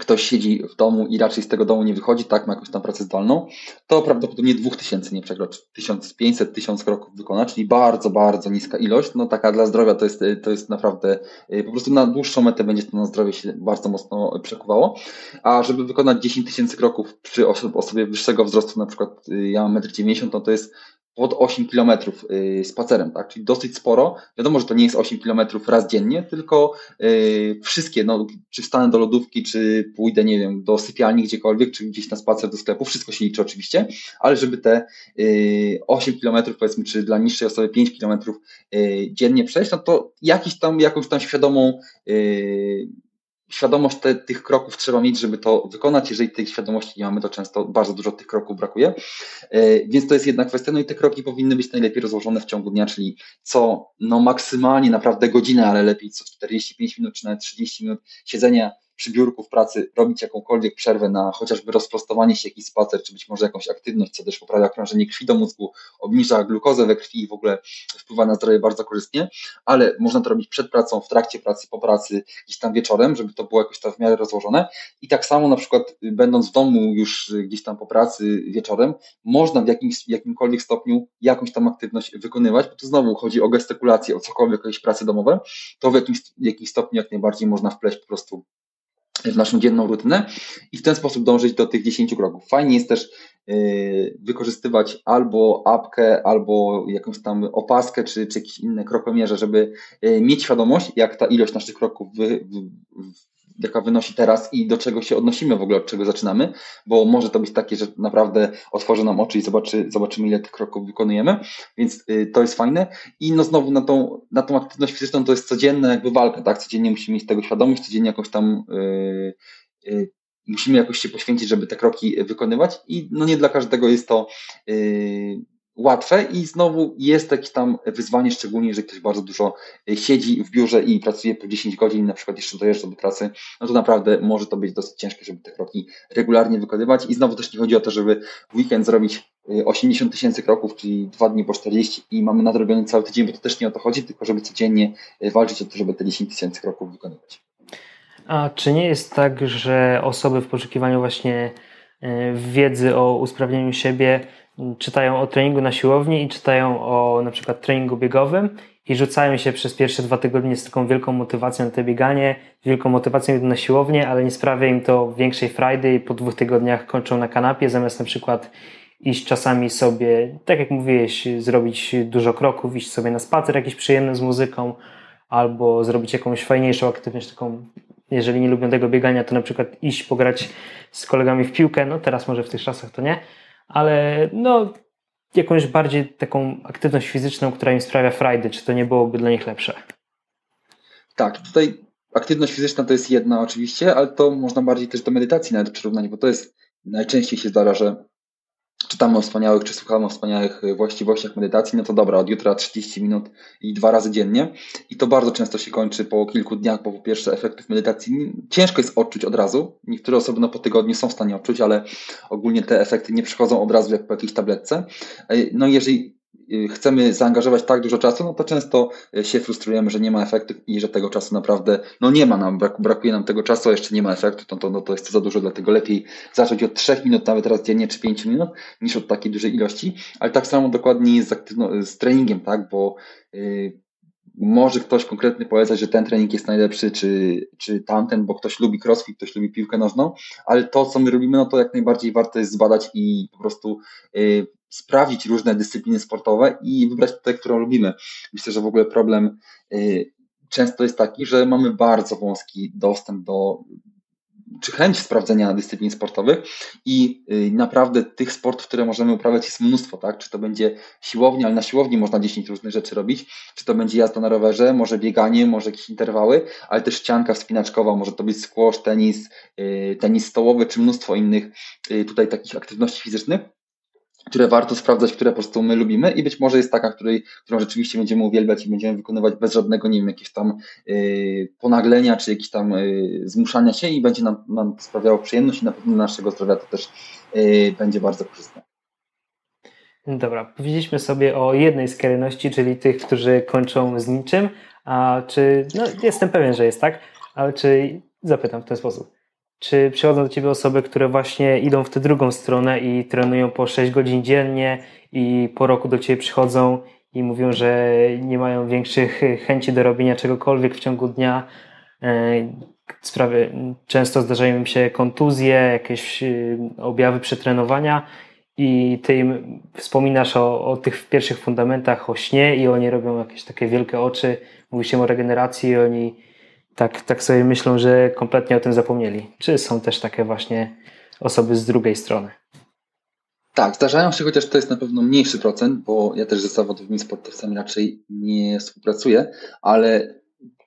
ktoś siedzi w domu i raczej z tego domu nie wychodzi, tak, ma jakąś tam pracę zdalną, to prawdopodobnie 2000 nie przekroczy, 1500-1000 kroków wykona, czyli bardzo, bardzo niska ilość, no taka dla zdrowia to jest, to jest naprawdę, y, po prostu na dłuższą metę będzie to na zdrowie się bardzo mocno przekuwało, a żeby wykonać 10 tysięcy kroków przy osobie wyższego wzrostu, na przykład y, ja mam 1,90 m, no to jest pod 8 km y, spacerem, tak? Czyli dosyć sporo. Wiadomo, że to nie jest 8 km raz dziennie, tylko y, wszystkie, no, czy wstanę do lodówki, czy pójdę, nie wiem, do sypialni gdziekolwiek, czy gdzieś na spacer do sklepu, wszystko się liczy oczywiście, ale żeby te 8 y, km, powiedzmy, czy dla niższej osoby 5 km dziennie przejść, no to jakiś tam, jakąś tam świadomą świadomość te, tych kroków trzeba mieć, żeby to wykonać. Jeżeli tej świadomości nie mamy, to często bardzo dużo tych kroków brakuje. E, więc to jest jedna kwestia. No i te kroki powinny być najlepiej rozłożone w ciągu dnia, czyli co no maksymalnie naprawdę godzinę, ale lepiej co 45 minut czy nawet 30 minut siedzenia przy biurku w pracy robić jakąkolwiek przerwę na chociażby rozprostowanie się, jakiś spacer, czy być może jakąś aktywność, co też poprawia krążenie krwi do mózgu, obniża glukozę we krwi i w ogóle wpływa na zdrowie bardzo korzystnie, ale można to robić przed pracą, w trakcie pracy, po pracy, gdzieś tam wieczorem, żeby to było jakoś tam w miarę rozłożone. I tak samo na przykład będąc w domu już gdzieś tam po pracy wieczorem, można w jakimś, jakimkolwiek stopniu jakąś tam aktywność wykonywać, bo tu znowu chodzi o gestykulację, o cokolwiek, jakieś prace domowe, to w jakimś, jakimś stopniu jak najbardziej można wpleść po prostu w naszą dzienną rutynę i w ten sposób dążyć do tych 10 kroków. Fajnie jest też yy, wykorzystywać albo apkę, albo jakąś tam opaskę, czy, czy jakieś inne krokomierze, żeby yy, mieć świadomość, jak ta ilość naszych kroków wy, jaka wynosi teraz i do czego się odnosimy w ogóle, od czego zaczynamy, bo może to być takie, że naprawdę otworzy nam oczy i zobaczy, zobaczymy, ile tych kroków wykonujemy, więc y, to jest fajne. I no znowu na tą, na tą aktywność fizyczną to jest codzienna jakby walka, tak? Codziennie musimy mieć tego świadomość, codziennie jakąś tam yy, yy, musimy jakoś się poświęcić, żeby te kroki wykonywać i no nie dla każdego jest to łatwe i znowu jest jakieś tam wyzwanie, szczególnie jeżeli ktoś bardzo dużo e, siedzi w biurze i pracuje po 10 godzin, na przykład jeszcze dojeżdża do pracy, no to naprawdę może to być dosyć ciężkie, żeby te kroki regularnie wykonywać i znowu też nie chodzi o to, żeby w weekend zrobić 80 e, tysięcy kroków, czyli dwa dni po 40 i mamy nadrobiony cały tydzień, bo to też nie o to chodzi, tylko żeby codziennie e, walczyć o to, żeby te 10 tysięcy kroków wykonywać. A czy nie jest tak, że osoby w poszukiwaniu właśnie wiedzy o usprawnieniu siebie czytają o treningu na siłowni i czytają o na przykład treningu biegowym i rzucają się przez pierwsze dwa tygodnie z taką wielką motywacją na to bieganie, wielką motywacją idą na siłownię, ale nie sprawia im to większej frajdy i po dwóch tygodniach kończą na kanapie, zamiast na przykład iść czasami sobie, tak jak mówiłeś, zrobić dużo kroków, iść sobie na spacer jakiś przyjemny z muzyką, albo zrobić jakąś fajniejszą aktywność, taką, jeżeli nie lubią tego biegania, to na przykład iść pograć z kolegami w piłkę, no teraz może w tych czasach to nie, ale no, jakąś bardziej taką aktywność fizyczną, która im sprawia frajdy, czy to nie byłoby dla nich lepsze? Tak, tutaj aktywność fizyczna to jest jedna oczywiście, ale to można bardziej też do medytacji nawet przyrównać, bo to jest najczęściej się zdarza, że czytamy o wspaniałych, czy słuchamy o wspaniałych e, właściwościach medytacji, no to dobra, od jutra 30 minut i dwa razy dziennie. I to bardzo często się kończy po kilku dniach, bo po pierwsze efektów medytacji ciężko jest odczuć od razu. Niektóre osoby no po tygodniu są w stanie odczuć, ale ogólnie te efekty nie przychodzą od razu jak po jakiejś tabletce. E, no jeżeli y, chcemy zaangażować tak dużo czasu, no to często się frustrujemy, że nie ma efektu i że tego czasu naprawdę no nie ma nam, brakuje nam tego czasu, a jeszcze nie ma efektu, to, to, no to jest za dużo, dlatego lepiej zacząć od 3 minut, nawet raz dziennie, czy 5 minut, niż od takiej dużej ilości, ale tak samo dokładnie z, aktywno- z treningiem, tak, bo yy, może ktoś konkretny polecać, że ten trening jest najlepszy, czy, czy tamten, bo ktoś lubi crossfit, ktoś lubi piłkę nożną, ale to, co my robimy, no to jak najbardziej warto jest zbadać i po prostu y, sprawdzić różne dyscypliny sportowe i wybrać te, którą lubimy. Myślę, że w ogóle problem y, często jest taki, że mamy bardzo wąski dostęp do czy chęć sprawdzenia dyscyplin sportowych i y, naprawdę tych sportów, które możemy uprawiać jest mnóstwo, tak? Czy to będzie siłownia, ale na siłowni można 10 różnych rzeczy robić, czy to będzie jazda na rowerze, może bieganie, może jakieś interwały, ale też ścianka wspinaczkowa, może to być squash, tenis, y, tenis stołowy, czy mnóstwo innych tutaj takich aktywności fizycznych które warto sprawdzać, które po prostu my lubimy i być może jest taka, której, którą rzeczywiście będziemy uwielbiać i będziemy wykonywać bez żadnego, nie wiem, tam yy, ponaglenia, czy jakieś tam yy, zmuszania się i będzie nam, nam sprawiało przyjemność i na pewno dla naszego zdrowia to też yy, będzie bardzo korzystne. Dobra, powiedzieliśmy sobie o jednej skrajności, czyli tych, którzy kończą z niczym, a czy, no jestem pewien, że jest tak, ale czy, zapytam w ten sposób, czy przychodzą do Ciebie osoby, które właśnie idą w tę drugą stronę i trenują po 6 godzin dziennie i po roku do Ciebie przychodzą i mówią, że nie mają większych chęci do robienia czegokolwiek w ciągu dnia. E, sprawy, często zdarzają im się kontuzje, jakieś e, objawy przetrenowania i Ty im wspominasz o, o tych pierwszych fundamentach, o śnie i oni robią jakieś takie wielkie oczy, mówi się o regeneracji i oni tak, tak sobie myślą, że kompletnie o tym zapomnieli. Czy są też takie właśnie osoby z drugiej strony? Tak, zdarzają się, chociaż to jest na pewno mniejszy procent, bo ja też ze zawodowymi sportowcami raczej nie współpracuję, ale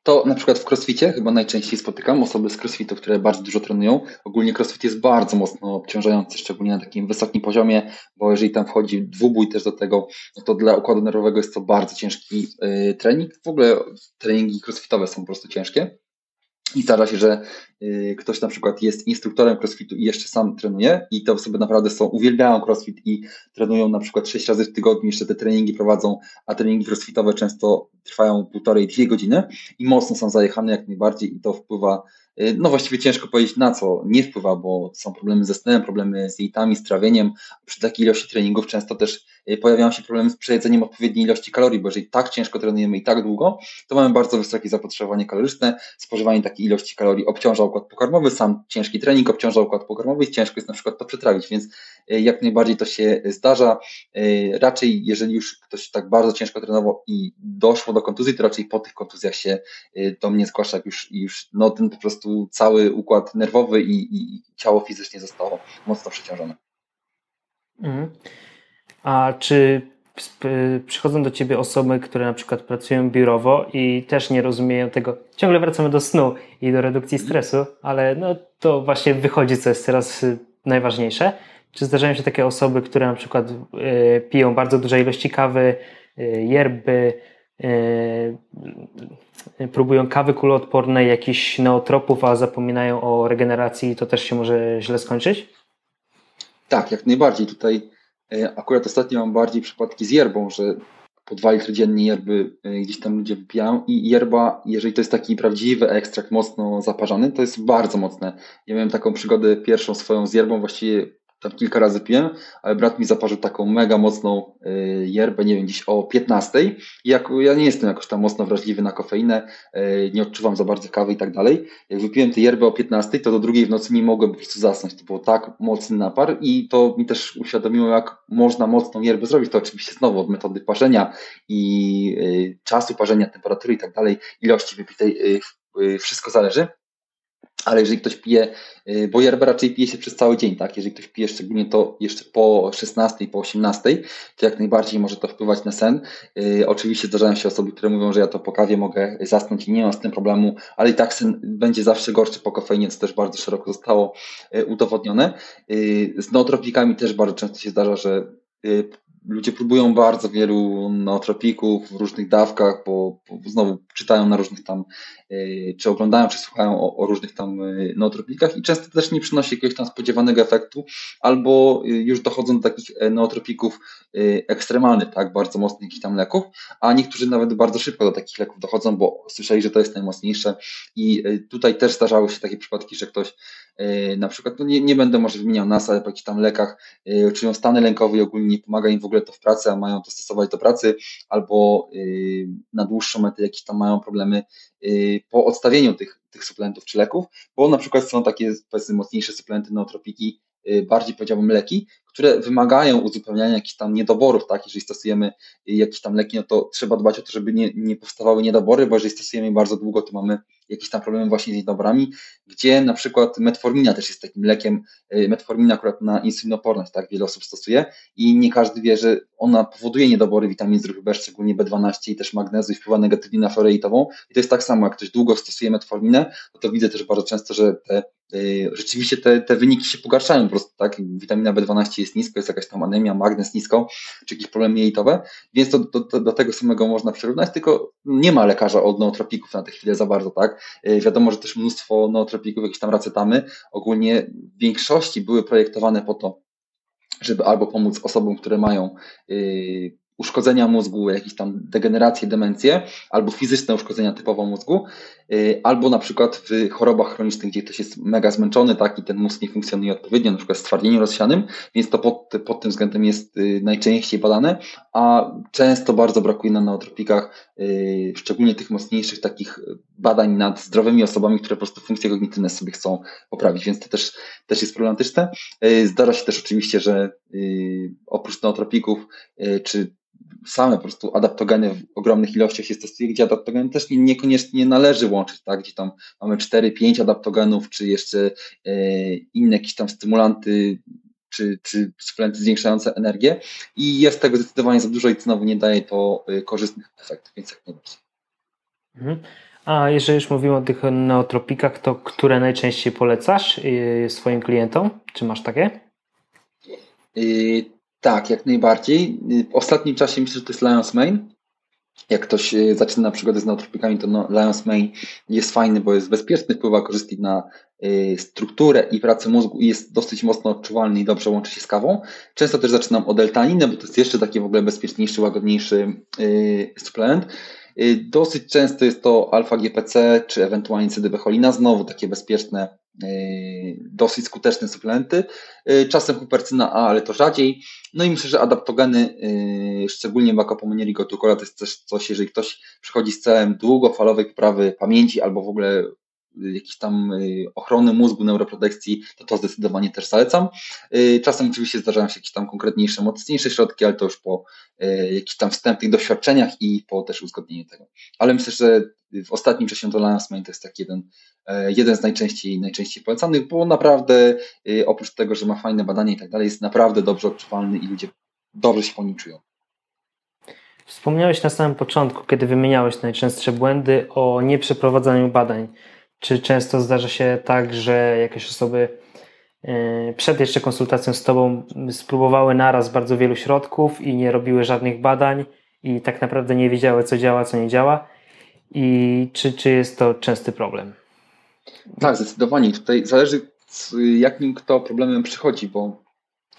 to na przykład w crossficie chyba najczęściej spotykam osoby z crossfitu, które bardzo dużo trenują. Ogólnie crossfit jest bardzo mocno obciążający, szczególnie na takim wysokim poziomie, bo jeżeli tam wchodzi dwubój też do tego, no to dla układu nerwowego jest to bardzo ciężki yy, trening. W ogóle treningi crossfitowe są po prostu ciężkie. I zdarza się, że ktoś na przykład jest instruktorem crossfitu i jeszcze sam trenuje i te osoby naprawdę są, uwielbiają crossfit i trenują na przykład 6 razy w tygodniu, jeszcze te treningi prowadzą, a treningi crossfitowe często trwają półtorej, dwie godziny i mocno są zajechane jak najbardziej i to wpływa Y, no właściwie ciężko powiedzieć na co nie wpływa, bo są problemy ze snem, problemy z dietami, z trawieniem. Przy takiej ilości treningów często też y, pojawiają się problemy z przejedzeniem odpowiedniej ilości kalorii, bo jeżeli tak ciężko trenujemy i tak długo, to mamy bardzo wysokie zapotrzebowanie kaloryczne. Spożywanie takiej ilości kalorii obciąża układ pokarmowy, sam ciężki trening obciąża układ pokarmowy i ciężko jest na przykład to przetrawić, więc y, jak najbardziej to się zdarza. Raczej jeżeli już ktoś tak bardzo ciężko trenował i doszło do kontuzji, to raczej po tych kontuzjach się do mnie zgłasza, jak już, już no ten po prostu cały układ nerwowy i, i ciało fizycznie zostało mocno przeciążone. Mhm. A czy przychodzą do ciebie osoby, które na przykład pracują biurowo i też nie rozumieją tego. Ciągle wracamy do snu i do redukcji stresu, ale no to właśnie wychodzi, co jest teraz y, najważniejsze. Czy zdarzają się takie osoby, które na przykład y, piją bardzo duże ilości kawy, y, yerby, próbują kawy kuloodpornej, jakichś neotropów, a zapominają o regeneracji, to też się może źle skończyć? Tak, jak najbardziej. Tutaj akurat ostatnio mam bardziej przypadki z yerbą, że po 2 litry dziennie yerby e, gdzieś tam ludzie wypijają i yerba, jeżeli to jest taki prawdziwy ekstrakt mocno zaparzony, to jest bardzo mocne. Ja miałem taką przygodę pierwszą swoją z yerbą, właściwie tam kilka razy piłem, ale brat mi zaparzył taką mega mocną y, yerbę, nie wiem, gdzieś o 15. I jak, ja nie jestem jakoś tam mocno wrażliwy na kofeinę, y, nie odczuwam za bardzo kawy i tak dalej. Jak wypiłem tę yerbę o 15, to do drugiej w nocy nie mogłem po prostu zasnąć. To był tak mocny napar i to mi też uświadomiło, jak można mocną yerbę zrobić. To oczywiście znowu od metody parzenia i y, czasu parzenia, temperatury i tak dalej, ilości wypitej, wszystko zależy ale jeżeli ktoś pije, y, bo yerbę raczej pije się przez cały dzień, tak? Jeżeli ktoś pije szczególnie to jeszcze po 16, po 18, to jak najbardziej może to wpływać na sen. Yy, oczywiście zdarzają się osoby, które mówią, że ja to po kawie mogę zasnąć i nie mam z tym problemu, ale i tak sen będzie zawsze gorszy po kofeinie, co też bardzo szeroko zostało yy, udowodnione. Z nootropikami też bardzo często się zdarza, że ludzie próbują bardzo wielu nootropików w różnych dawkach, bo, bo znowu czytają na różnych tam, y, czy oglądają, czy słuchają o, o, różnych tam y, nootropikach i często też nie przynosi jakiegoś tam spodziewanego efektu, albo już dochodzą do takich nootropików ekstremalnych, tak, bardzo mocnych jakichś tam leków, a niektórzy nawet bardzo szybko do takich leków dochodzą, bo słyszeli, że to jest najmocniejsze i tutaj też zdarzały się takie przypadki, że ktoś na przykład, no nie, nie będę może wymieniał nas, ale po jakichś tam lekach czują stany lękowe i ogólnie nie pomaga im w ogóle to w pracy, a mają to stosować do pracy, albo y, na dłuższą metę jakieś tam mają problemy po odstawieniu tych, tych suplementów czy leków, bo na przykład są takie powiedzmy mocniejsze suplementy nootropiki, y, bardziej powiedziałbym leki, które wymagają uzupełniania jakichś tam niedoborów, tak? Jeżeli stosujemy jakieś tam leki, no to trzeba dbać o to, żeby nie, nie powstawały niedobory, bo jeżeli stosujemy bardzo długo, to mamy jakieś tam problemy właśnie z niedoborami, gdzie na przykład metformina też jest takim lekiem, y, metformina akurat na insulinoporność, tak? Wiele osób stosuje i nie każdy wie, że ona powoduje niedobory witamin z grupy B, szczególnie B12 i też magnezu i wpływa negatywnie na florę. I to jest tak samo, jak ktoś długo stosuje metforminę, no to widzę też bardzo często, że te y, rzeczywiście te, te wyniki się pogarszają po prostu, tak? Witamina B12 jest nisko, jest jakaś tam anemia, magnez nisko, czy jakieś problemy jelitowe, więc to do, do, do tego samego można przyrównać, tylko nie ma lekarza od nootropików na tę chwilę za bardzo, tak? Y, wiadomo, że też mnóstwo nootropików, jakieś tam racetamy, ogólnie w większości były projektowane po to, żeby albo pomóc osobom, które mają y, uszkodzenia mózgu, jakieś tam degeneracje, demencje, albo fizyczne uszkodzenia typowo mózgu, y, albo na przykład w chorobach chronicznych, gdzie ktoś jest mega zmęczony, tak, i ten mózg nie funkcjonuje odpowiednio, na przykład stwardnieniem rozsianym, więc to pod, pod tym względem jest y, najczęściej badane, a często bardzo brakuje na neotropikach, y, szczególnie tych mocniejszych takich badań nad zdrowymi osobami, które po prostu funkcje kognitywne sobie chcą poprawić, więc to też, też jest problematyczne. Zdarza się też oczywiście, że oprócz neotropików, czy same po prostu adaptogeny w ogromnych ilościach się stosuje, gdzie adaptogeny też niekoniecznie należy łączyć, tak? Gdzie tam mamy 4-5 adaptogenów, czy jeszcze e, inne jakieś tam stymulanty, czy, czy suplementy zwiększające energię i jest tego zdecydowanie za dużo i znowu nie daje to e, korzystnych efektów, więc jak najbardziej. Mhm. A jeżeli już mówimy o tych neotropikach, to które najczęściej polecasz e, swoim klientom? Czy masz takie? Tak, jak najbardziej. W ostatnim czasie myślę, że to jest Lions Mane. Jak ktoś e, zaczyna przygodę z neotropikami, to no, Lions Mane jest fajny, bo jest bezpieczny, wpływa korzystnie na y, strukturę i pracę mózgu i jest dosyć mocno odczuwalny i dobrze łączy się z kawą. Często też zaczynam od L-taniny, bo to jest jeszcze taki w ogóle bezpieczniejszy, łagodniejszy y, suplement. Y, dosyć często jest to alfa-GPC czy ewentualnie cydybecholina, znowu takie bezpieczne, y, dosyć skuteczne suplementy. Y, czasem hupercyna A, ale to rzadziej. No i myślę, że adaptogeny, szczególnie Bacopomynieri gotukola, to jest też coś, jeżeli ktoś przychodzi z celem długofalowej poprawy pamięci albo w ogóle jakiejś tam y, ochrony mózgu, neuroprotekcji, to to zdecydowanie też zalecam. Y, czasem oczywiście zdarzają się jakieś tam konkretniejsze, mocniejsze środki, ale to już po y, jakichś tam wstępnych doświadczeniach i po też uzgodnieniu tego. Ale myślę, że w ostatnim czasie to Lance Main to jest taki jeden, jeden z najczęściej, najczęściej polecanych, bo naprawdę oprócz tego, że ma fajne badania i tak dalej, jest naprawdę dobrze odczuwalny i ludzie dobrze się po nim czują. Wspomniałeś na samym początku, kiedy wymieniałeś najczęstsze błędy o nieprzeprowadzaniu badań. Czy często zdarza się tak, że jakieś osoby e, przed jeszcze konsultacją z Tobą spróbowały naraz bardzo wielu środków i nie robiły żadnych badań i tak naprawdę nie wiedziały, co działa, co nie działa? I czy, czy jest to częsty problem? Tak, zdecydowanie. Tutaj zależy, jakim kto problemem przychodzi, bo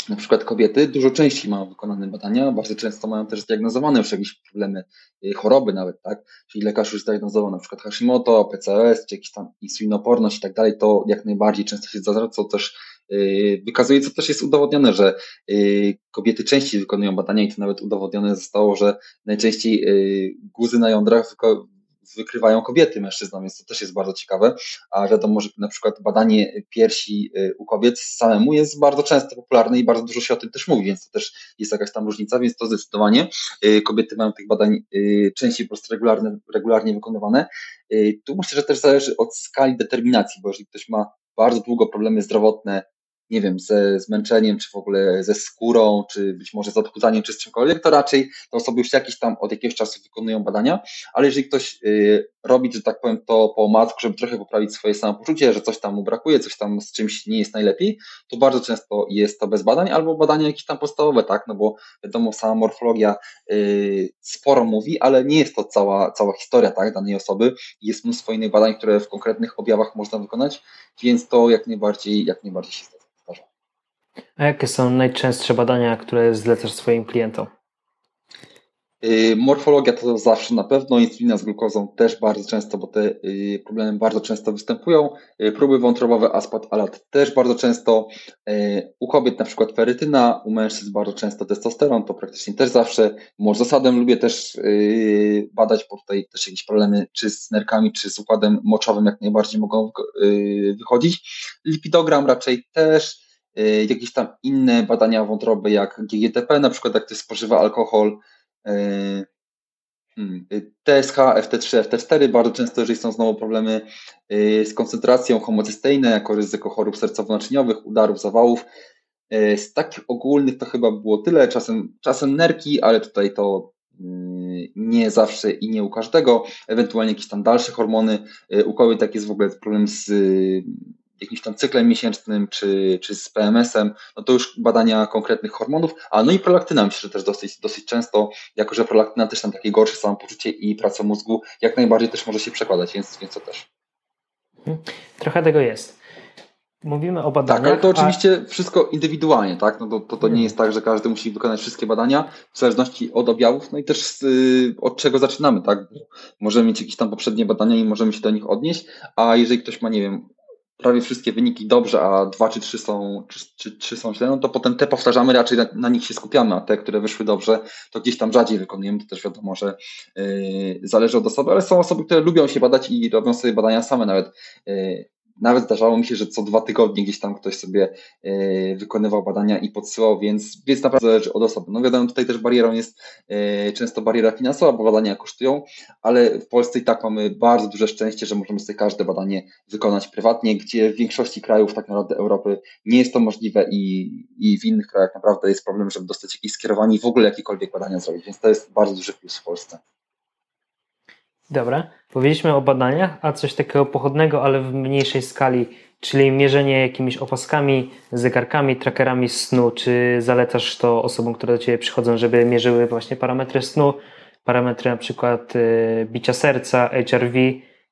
na przykład kobiety dużo częściej mają wykonane badania, bardzo często mają też zdiagnozowane już jakieś problemy, y, choroby nawet, tak? Czyli lekarz już zdiagnozował na przykład Hashimoto, PCOS, czy jakiś tam insulinoporność i tak dalej, to jak najbardziej często się zdarza, co też yy, wykazuje, co też jest udowodnione, że yy, kobiety częściej wykonują badania i to nawet udowodnione zostało, że najczęściej guzy na jądrach wykrywają kobiety mężczyznom, więc to też jest bardzo ciekawe. A wiadomo, że na przykład badanie piersi y, u kobiet samemu jest bardzo często popularne i bardzo dużo się o tym też mówi, więc to też jest jakaś tam różnica, więc to zdecydowanie y, kobiety mają tych badań y, częściej po prostu regularnie, regularnie wykonywane. Tu myślę, że też zależy od skali determinacji, bo jeżeli ktoś ma bardzo długo problemy zdrowotne, nie wiem, ze zmęczeniem, czy w ogóle ze skórą, czy być może z odchudzaniem, czy z czymkolwiek, to raczej te osoby już jakieś tam od jakiegoś czasu wykonują badania, ale jeżeli ktoś y, robi, że tak powiem, to po matku, żeby trochę poprawić swoje samopoczucie, że coś tam mu brakuje, coś tam z czymś nie jest najlepiej, to bardzo często jest to bez badań, albo badania jakieś tam podstawowe, tak, no bo wiadomo, sama morfologia y, sporo mówi, ale nie jest to cała, cała historia, tak, danej osoby. Jest mnóstwo innych badań, które w konkretnych objawach można wykonać, więc to jak najbardziej, jak najbardziej się zdarza. A jakie są najczęstsze badania, które zlecasz swoim klientom? Y, morfologia to zawsze na pewno, insulina z glukozą też bardzo często, bo te y, problemy bardzo często występują. Y, próby wątrobowe, aspat, alat też bardzo często. U kobiet na przykład ferytyna, u mężczyzn bardzo często testosteron, to praktycznie też zawsze. Może zasadem lubię też badać, bo tutaj też jakieś problemy czy z nerkami, czy z układem moczowym jak najbardziej mogą wychodzić. Lipidogram raczej też. Jakieś tam inne badania wątroby jak GGTP, na przykład jak ktoś spożywa alkohol, TSH, FT3, FT4, bardzo często, jeżeli są znowu problemy e, z koncentracją, homocysteina jako ryzyko chorób sercowo-naczyniowych, udarów, zawałów. E, z takich ogólnych to chyba było tyle, czasem, czasem nerki, ale tutaj to nie zawsze i nie u każdego, ewentualnie jakieś tam dalsze hormony. U kobiet tak jest w ogóle problem z jakimś tam cyklem miesięcznym, czy, czy z PMS-em, no to już badania konkretnych hormonów, a no i prolaktyna myślę, że też dosyć, dosyć często, jako że prolaktyna też tam takie gorsze samopoczucie i praca mózgu, jak najbardziej też może się przekładać, więc, więc to też. Mhm. Trochę tego jest. Mówimy o badaniach. Tak, ale to oczywiście a... wszystko indywidualnie, tak? No to, to, to nie jest tak, że każdy musi wykonać wszystkie badania w zależności od objawów, no i też z, od czego zaczynamy, tak? Możemy mieć jakieś tam poprzednie badania i możemy się do nich odnieść, a jeżeli ktoś ma, nie wiem, prawie wszystkie wyniki dobrze, a dwa czy trzy są, czy, czy, trzy są źle, no to potem te powtarzamy, raczej na, na, nich się skupiamy, a te, które wyszły dobrze, to gdzieś tam rzadziej wykonujemy, to też wiadomo, że yy, zależy od osoby, ale są osoby, które lubią się badać i robią sobie badania same nawet. Yy, nawet zdarzało mi się, że co dwa tygodnie gdzieś tam ktoś sobie e, wykonywał badania i podsyłał, więc, więc naprawdę zależy od osoby. No wiadomo, tutaj też barierą jest e, często bariera finansowa, bo badania kosztują, ale w Polsce i tak mamy bardzo duże szczęście, że możemy sobie każde badanie wykonać prywatnie, gdzie w większości krajów tak naprawdę Europy nie jest to możliwe i, i w innych krajach naprawdę jest problem, żeby dostać jakieś skierowanie i w ogóle jakiekolwiek badania zrobić, więc to jest bardzo duży plus w Polsce. Dobra, powiedzieliśmy o badaniach, a coś takiego pochodnego, ale w mniejszej skali, czyli mierzenie jakimiś opaskami, zegarkami, trackerami snu. Czy zalecasz to osobom, które do Ciebie przychodzą, żeby mierzyły właśnie parametry snu, parametry na przykład y, bicia serca, HRV,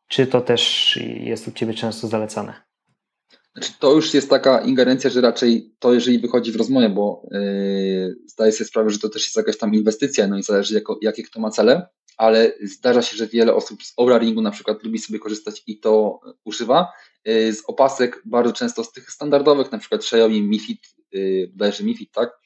czy to też jest u Ciebie często zalecane? Znaczy, to już jest taka ingerencja, że raczej to, jeżeli wychodzi w rozmowie, bo yy, zdaję sobie sprawę, że to też jest jakaś tam inwestycja, no i zależy, jako, jakie kto ma cele, ale zdarza się, że wiele osób z Oura na przykład lubi sobie korzystać i to używa. Y, z opasek bardzo często z tych standardowych, na przykład Xiaomi Mi Fit, y, bodajże Mi Fit, tak?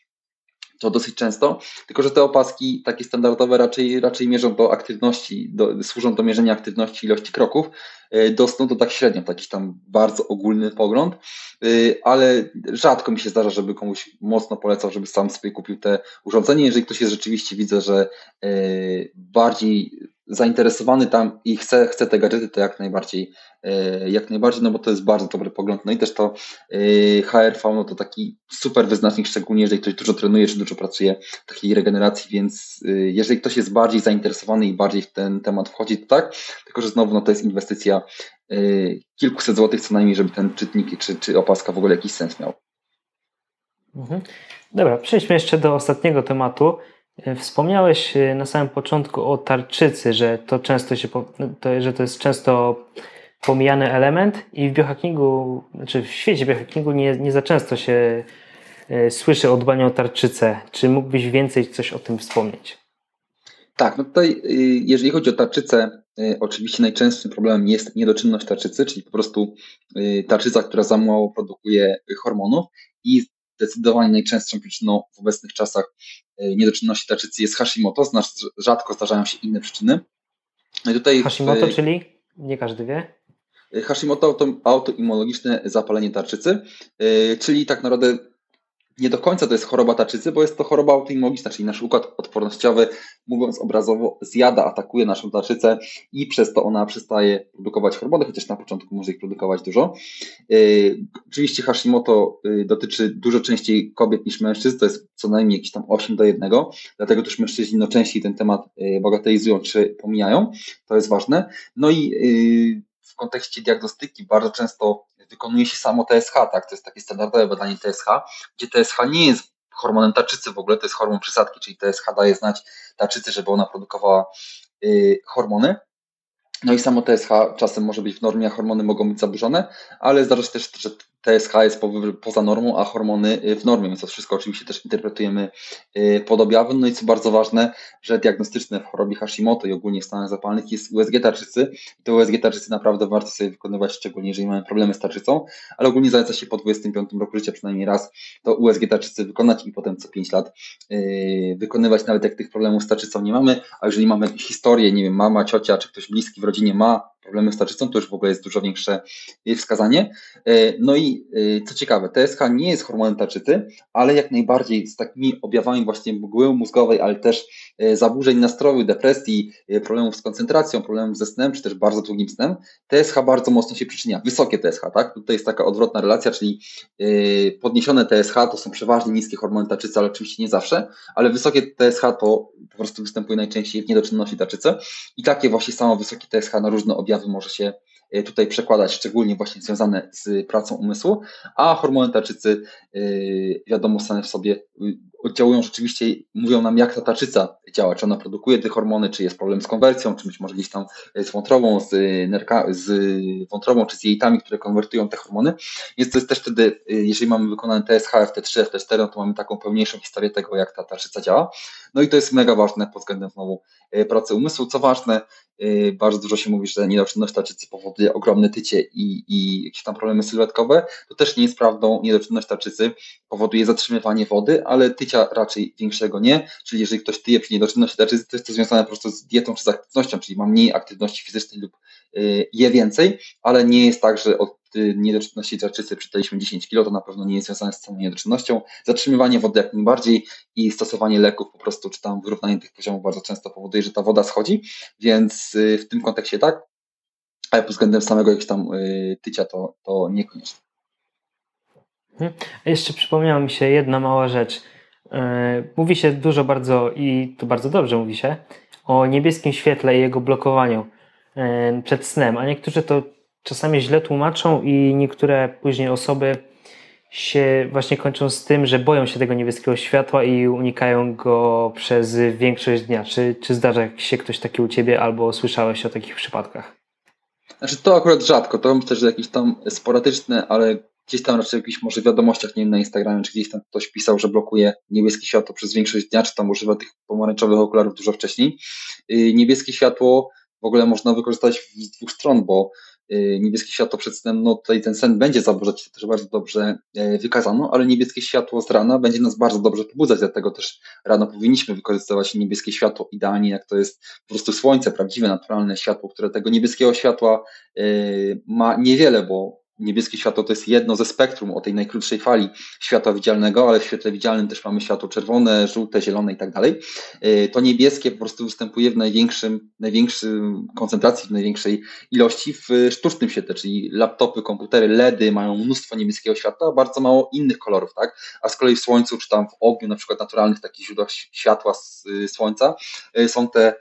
To dosyć często, tylko że te opaski takie standardowe raczej, raczej mierzą do aktywności, do, służą do mierzenia aktywności ilości kroków. E, do snu to tak średnio, taki tam bardzo ogólny pogląd, e, ale rzadko mi się zdarza, żeby komuś mocno polecał, żeby sam sobie kupił te urządzenie. Jeżeli ktoś jest rzeczywiście, widzę, że e, bardziej zainteresowany tam i chce, chce te gadżety, to jak najbardziej, e, jak najbardziej, no bo to jest bardzo dobry pogląd. No i też to e, HRV, no to taki super wyznacznik, szczególnie jeżeli ktoś dużo trenuje, czy dużo pracuje takiej regeneracji, więc e, jeżeli ktoś jest bardziej zainteresowany i bardziej w ten temat wchodzi, to tak, tylko że znowu no to jest inwestycja kilkuset złotych co najmniej, żeby ten czytnik czy, czy opaska w ogóle jakiś sens miał. Mhm. Dobra, przejdźmy jeszcze do ostatniego tematu, wspomniałeś e, na samym początku o tarczycy, że to często się, to, że to jest często pomijany element i w biohackingu, znaczy w świecie biohackingu nie, nie za często się e, słyszy o dbaniu o tarczycę. Czy mógłbyś więcej coś o tym wspomnieć? Tak, no tutaj jeżeli chodzi o tarczycę, oczywiście najczęstszym problemem jest niedoczynność tarczycy, czyli po prostu tarczyca, która za mało produkuje hormonów i zdecydowanie najczęstszą przyczyną w obecnych czasach e, niedoczynności tarczycy jest Hashimoto, znaczy rzadko zdarzają się inne przyczyny. No tutaj Hashimoto, w, czyli nie każdy wie? Hashimoto to autoimmunologiczne zapalenie tarczycy, e, czyli tak naprawdę nie do końca to jest choroba tarczycy, bo jest to choroba autoimmuniczna, czyli nasz układ odpornościowy, mówiąc obrazowo, zjada, atakuje naszą tarczycę i przez to ona przestaje produkować hormony, chociaż na początku może ich produkować dużo. Yy, oczywiście Hashimoto yy, dotyczy dużo częściej kobiet niż mężczyzn, to jest co najmniej jakieś tam 8 do 1, dlatego też mężczyźni no, częściej ten temat yy, bagatelizują czy pomijają, to jest ważne. No i yy, w kontekście diagnostyki bardzo często wykonuje się samo TSH, tak? To jest takie standardowe badanie TSH, gdzie TSH nie jest hormonem tarczycy w ogóle, to jest hormon przysadki, czyli TSH daje znać tarczycy, żeby ona produkowała y, hormony. No i samo TSH czasem może być w normie, a hormony mogą być zaburzone, ale zdarza się też, że TSH jest poza normą, a hormony y, w normie, więc to wszystko oczywiście też interpretujemy y, pod objawem. No i co bardzo ważne, że diagnostyczne w chorobie Hashimoto i ogólnie w stanach zapalnych jest USG tarczycy. I to USG tarczycy naprawdę warto sobie wykonywać, szczególnie jeżeli mamy problemy z tarczycą, ale ogólnie zaleca się po 25 roku życia przynajmniej raz to USG tarczycy wykonać i potem co 5 lat y, wykonywać, nawet jak tych problemów z tarczycą nie mamy, a jeżeli mamy historię, nie wiem, mama, ciocia czy ktoś bliski w rodzinie ma problemy z tarczycą, to już w ogóle jest dużo większe wskazanie. No i Y, co ciekawe, TSH nie jest hormonem tarczycy, ale jak najbardziej z takimi objawami właśnie mgły mózgowej, ale też zaburzeń nastroju, depresji, problemów z koncentracją, problemów ze snem, czy też bardzo długim snem, TSH bardzo mocno się przyczynia. Wysokie TSH, tak? Tutaj jest taka odwrotna relacja, czyli podniesione TSH to są przeważnie niskie hormony tarczycy, ale oczywiście nie zawsze, ale wysokie TSH to po prostu występuje najczęściej w niedoczynności tarczycy i takie właśnie samo wysokie TSH na różne objawy może się E, tutaj przekładać, szczególnie właśnie związane z pracą umysłu, a hormony tarczycy, e, wiadomo, same w sobie y, oddziałują rzeczywiście, mówią nam, jak ta tarczyca działa, czy ona produkuje te hormony, czy jest problem z konwersją, czy być może gdzieś tam z wątrobą, z, nerka, z wątrobą, czy z jelitami, które konwertują te hormony. Więc to jest też wtedy, y, jeżeli mamy wykonane TSH, FT3, FT4, no to mamy taką pełniejszą historię tego, jak ta tarczyca działa. No i to jest mega ważne pod względem znowu pracy umysłu. Co ważne, bardzo dużo się mówi, że niedoczynność tarczycy powoduje ogromne tycie i, i jakieś tam problemy sylwetkowe. To też nie jest prawdą. Niedoczynność tarczycy powoduje zatrzymywanie wody, ale tycia raczej większego nie. Czyli jeżeli ktoś tyje przy niedoczynności to jest to związane po prostu z dietą czy z aktywnością, czyli ma mniej aktywności fizycznej lub y, je więcej, ale nie jest tak, że od niedoczynności tarczycy przytaliśmy 10 kg, to na pewno nie jest związane z całą niedoczynnością. Zatrzymywanie wody jak najbardziej i stosowanie leków po prostu, czy tam wyrównanie tych poziomów bardzo często powoduje, że ta woda schodzi, więc y, w tym kontekście tak, ale pod względem samego jakiegoś tam y, tycia to, to niekoniecznie. Mhm. Jeszcze przypomniała mi się jedna mała rzecz. Y, mówi się dużo bardzo i to bardzo dobrze mówi się o niebieskim świetle i jego blokowaniu przed snem, a niektórzy to czasami źle tłumaczą i niektóre później osoby się właśnie kończą z tym, że boją się tego niebieskiego światła i unikają go przez większość dnia. Czy, czy zdarza się ktoś taki u Ciebie albo słyszałeś o takich przypadkach? Znaczy to akurat rzadko, to myślę, że jakieś tam sporadyczne, ale gdzieś tam raczej w jakichś może wiadomościach, nie wiem, na Instagramie, czy gdzieś tam ktoś pisał, że blokuje niebieskie światło przez większość dnia, czy tam używa tych pomarańczowych okularów dużo wcześniej. Y, niebieskie światło w ogóle można wykorzystać z dwóch stron, bo Y, niebieskie światło przed snem, no tutaj ten sen będzie zaburzać, to też bardzo dobrze e, wykazano, ale niebieskie światło z rana będzie nas bardzo dobrze pobudzać, dlatego też rano powinniśmy wykorzystywać niebieskie światło idealnie, jak to jest po prostu słońce, prawdziwe, naturalne światło, które tego niebieskiego światła e, ma niewiele, bo Niebieskie światło to jest jedno ze spektrum o tej najkrótszej fali światła widzialnego, ale w świetle widzialnym też mamy światło czerwone, żółte, zielone i tak dalej. E, to niebieskie po prostu występuje w największym, największym koncentracji, w największej ilości w sztucznym świetle, czyli laptopy, komputery, LEDy mają mnóstwo niebieskiego światła, a bardzo mało innych kolorów, tak? A z kolei w słońcu, czy tam w ogniu, na przykład naturalnych takich źródłach światła z słońca, e, są te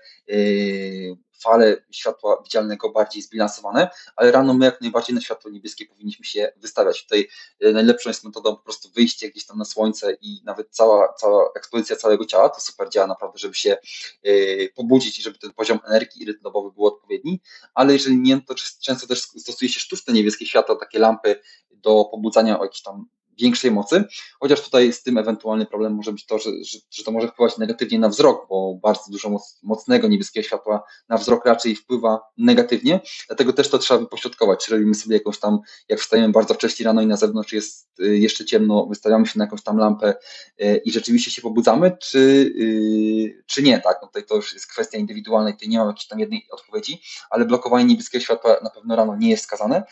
fale światła widzialnego bardziej zbilansowane, ale rano my jak najbardziej na światło niebieskie powinniśmy się wystawiać. Tutaj e, najlepszą jest metodą po prostu wyjście gdzieś tam na słońce i nawet cała, cała ekspozycja całego ciała, to super działa naprawdę, żeby się e, pobudzić i żeby ten poziom energii i rytm dobowy był odpowiedni, ale jeżeli nie, to często też stosuje się sztuczne niebieskie światło, takie lampy do pobudzania o jakichś tam większej mocy, chociaż tutaj z tym ewentualny problem może być to, że, że, że to może wpływać negatywnie na wzrok, bo bardzo dużo moc, mocnego niebieskiego światła na wzrok raczej wpływa negatywnie, dlatego też to trzeba wypośrodkować, czy robimy sobie jakąś tam, jak wstajemy bardzo wcześnie rano i na zewnątrz jest y, jeszcze ciemno, wystawiamy się na jakąś tam lampę y, i rzeczywiście się pobudzamy, czy, y, czy nie, tak, no tutaj to już jest kwestia indywidualna i tutaj nie mam jakiejś tam jednej odpowiedzi, ale blokowanie niebieskiego światła na pewno rano nie jest wskazane.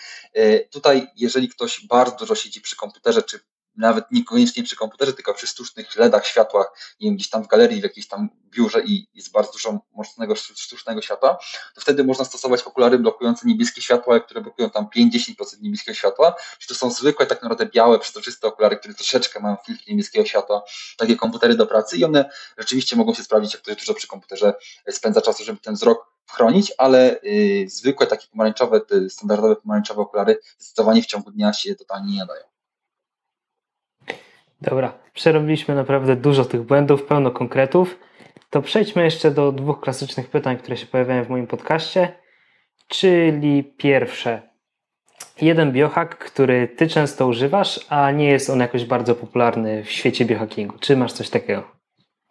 Tutaj, jeżeli ktoś bardzo dużo siedzi przy komputerze, czy nawet niekoniecznie przy komputerze, tylko przy sztucznych LEDach, światłach, nie wiem, gdzieś tam w galerii, w jakiejś tam biurze i jest bardzo dużo mocnego sztucznego światła, to wtedy można stosować okulary blokujące niebieskie światła, które blokują tam 5-10% niebieskiego światła. Czy to są zwykłe, tak naprawdę białe, przezroczyste okulary, które troszeczkę mają filtr niebieskiego światła, takie komputery do pracy i one rzeczywiście mogą się sprawdzić, jak ktoś dużo przy komputerze spędza czasu, żeby ten wzrok chronić, ale y, zwykłe takie pomarańczowe, standardowe pomarańczowe okulary zdecydowanie w ciągu dnia się totalnie nie nadają. Dobra, przerobiliśmy naprawdę dużo tych błędów, pełno konkretów. To przejdźmy jeszcze do dwóch klasycznych pytań, które się pojawiają w moim podcaście. Czyli pierwsze, jeden biohack, który ty często używasz, a nie jest on jakoś bardzo popularny w świecie biohackingu. Czy masz coś takiego?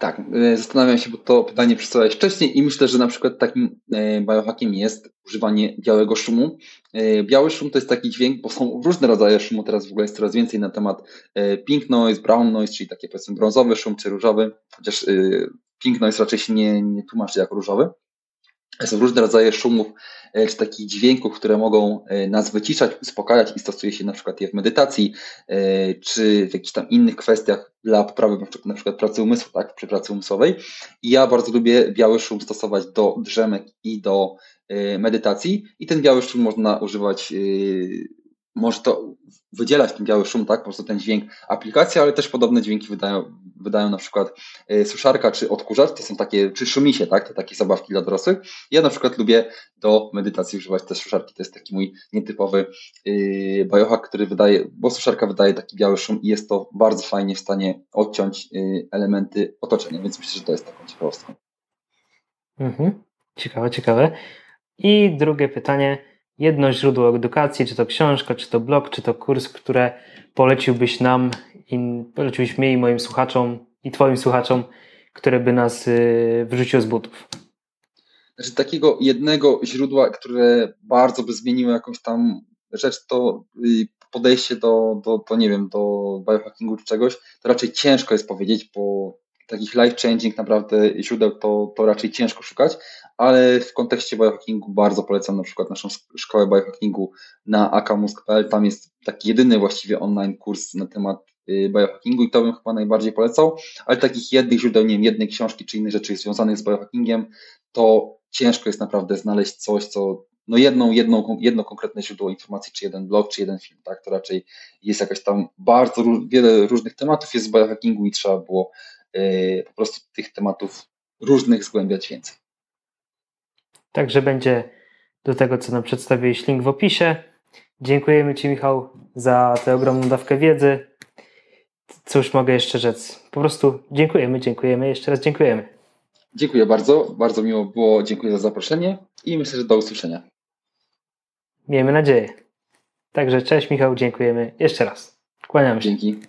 Tak, e, zastanawiam się, bo to pytanie przedstawiałeś wcześniej i myślę, że na przykład takim e, biohackiem jest używanie białego szumu. E, biały szum to jest taki dźwięk, bo są różne rodzaje szumu, teraz w ogóle jest coraz więcej na temat pink noise, brown noise, czyli takie powiedzmy brązowy szum czy różowy, chociaż pink noise raczej się nie, nie tłumaczy jako różowy. Są różne rodzaje szumów, e, czy takich dźwięków, które mogą e, nas wyciszać, uspokajać i stosuje się na przykład je w medytacji, e, czy w jakichś tam innych kwestiach dla poprawy na przykład pracy umysłu, tak, przy pracy umysłowej. I ja bardzo lubię biały szum stosować do drzemek i do medytacji i ten biały szum można używać może to wydzielać ten biały szum, tak, po prostu ten dźwięk aplikacji, ale też podobne dźwięki wydają, wydają na przykład e, suszarka czy odkurzacz, to są takie, czy szumisie, tak, to takie zabawki dla dorosłych. Ja na przykład lubię do medytacji używać te suszarki, to jest taki mój nietypowy yy, biohack, który wydaje, bo suszarka wydaje taki biały szum i jest to bardzo fajnie w stanie odciąć yy, elementy otoczenia, więc myślę, że to jest taką ciekawostką. Mhm. Ciekawe, ciekawe. I drugie pytanie, jedno źródło edukacji, czy to książka, czy to blog, czy to kurs, które poleciłbyś nam, i poleciłbyś mnie i moim słuchaczom, i Twoim słuchaczom, które by nas y, wrzuciło z butów? Znaczy, takiego jednego źródła, które bardzo by zmieniło jakąś tam rzecz, to y, podejście do, do, do nie wiem, do biohackingu czy czegoś, to raczej ciężko jest powiedzieć, bo takich life-changing naprawdę źródeł to, to raczej ciężko szukać, ale w kontekście biohackingu bardzo polecam na przykład naszą szkołę biohackingu na akamusk.pl. Tam jest taki jedyny właściwie online kurs na temat y, biohackingu i to bym chyba najbardziej polecał, ale takich jednych źródeł, nie wiem, jednej książki czy innych rzeczy związanych z biohackingiem, to ciężko jest naprawdę znaleźć coś, co no jedną, jedną, jedno konkretne źródło informacji, czy jeden blog, czy jeden film, tak, to raczej jest jakaś tam bardzo wiele różnych tematów jest z biohackingu i trzeba było yy, po prostu tych tematów różnych zgłębiać więcej. Także będzie do tego, co nam przedstawiłeś, link w opisie. Dziękujemy Ci, Michał, za tę ogromną dawkę wiedzy. Cóż mogę jeszcze rzec? Po prostu dziękujemy, dziękujemy, jeszcze raz dziękujemy. Dziękuję bardzo, bardzo miło było, dziękuję za zaproszenie i myślę, że do usłyszenia. Miejmy nadzieję. Także cześć Michał, dziękujemy jeszcze raz. Kłaniam się. Dzięki.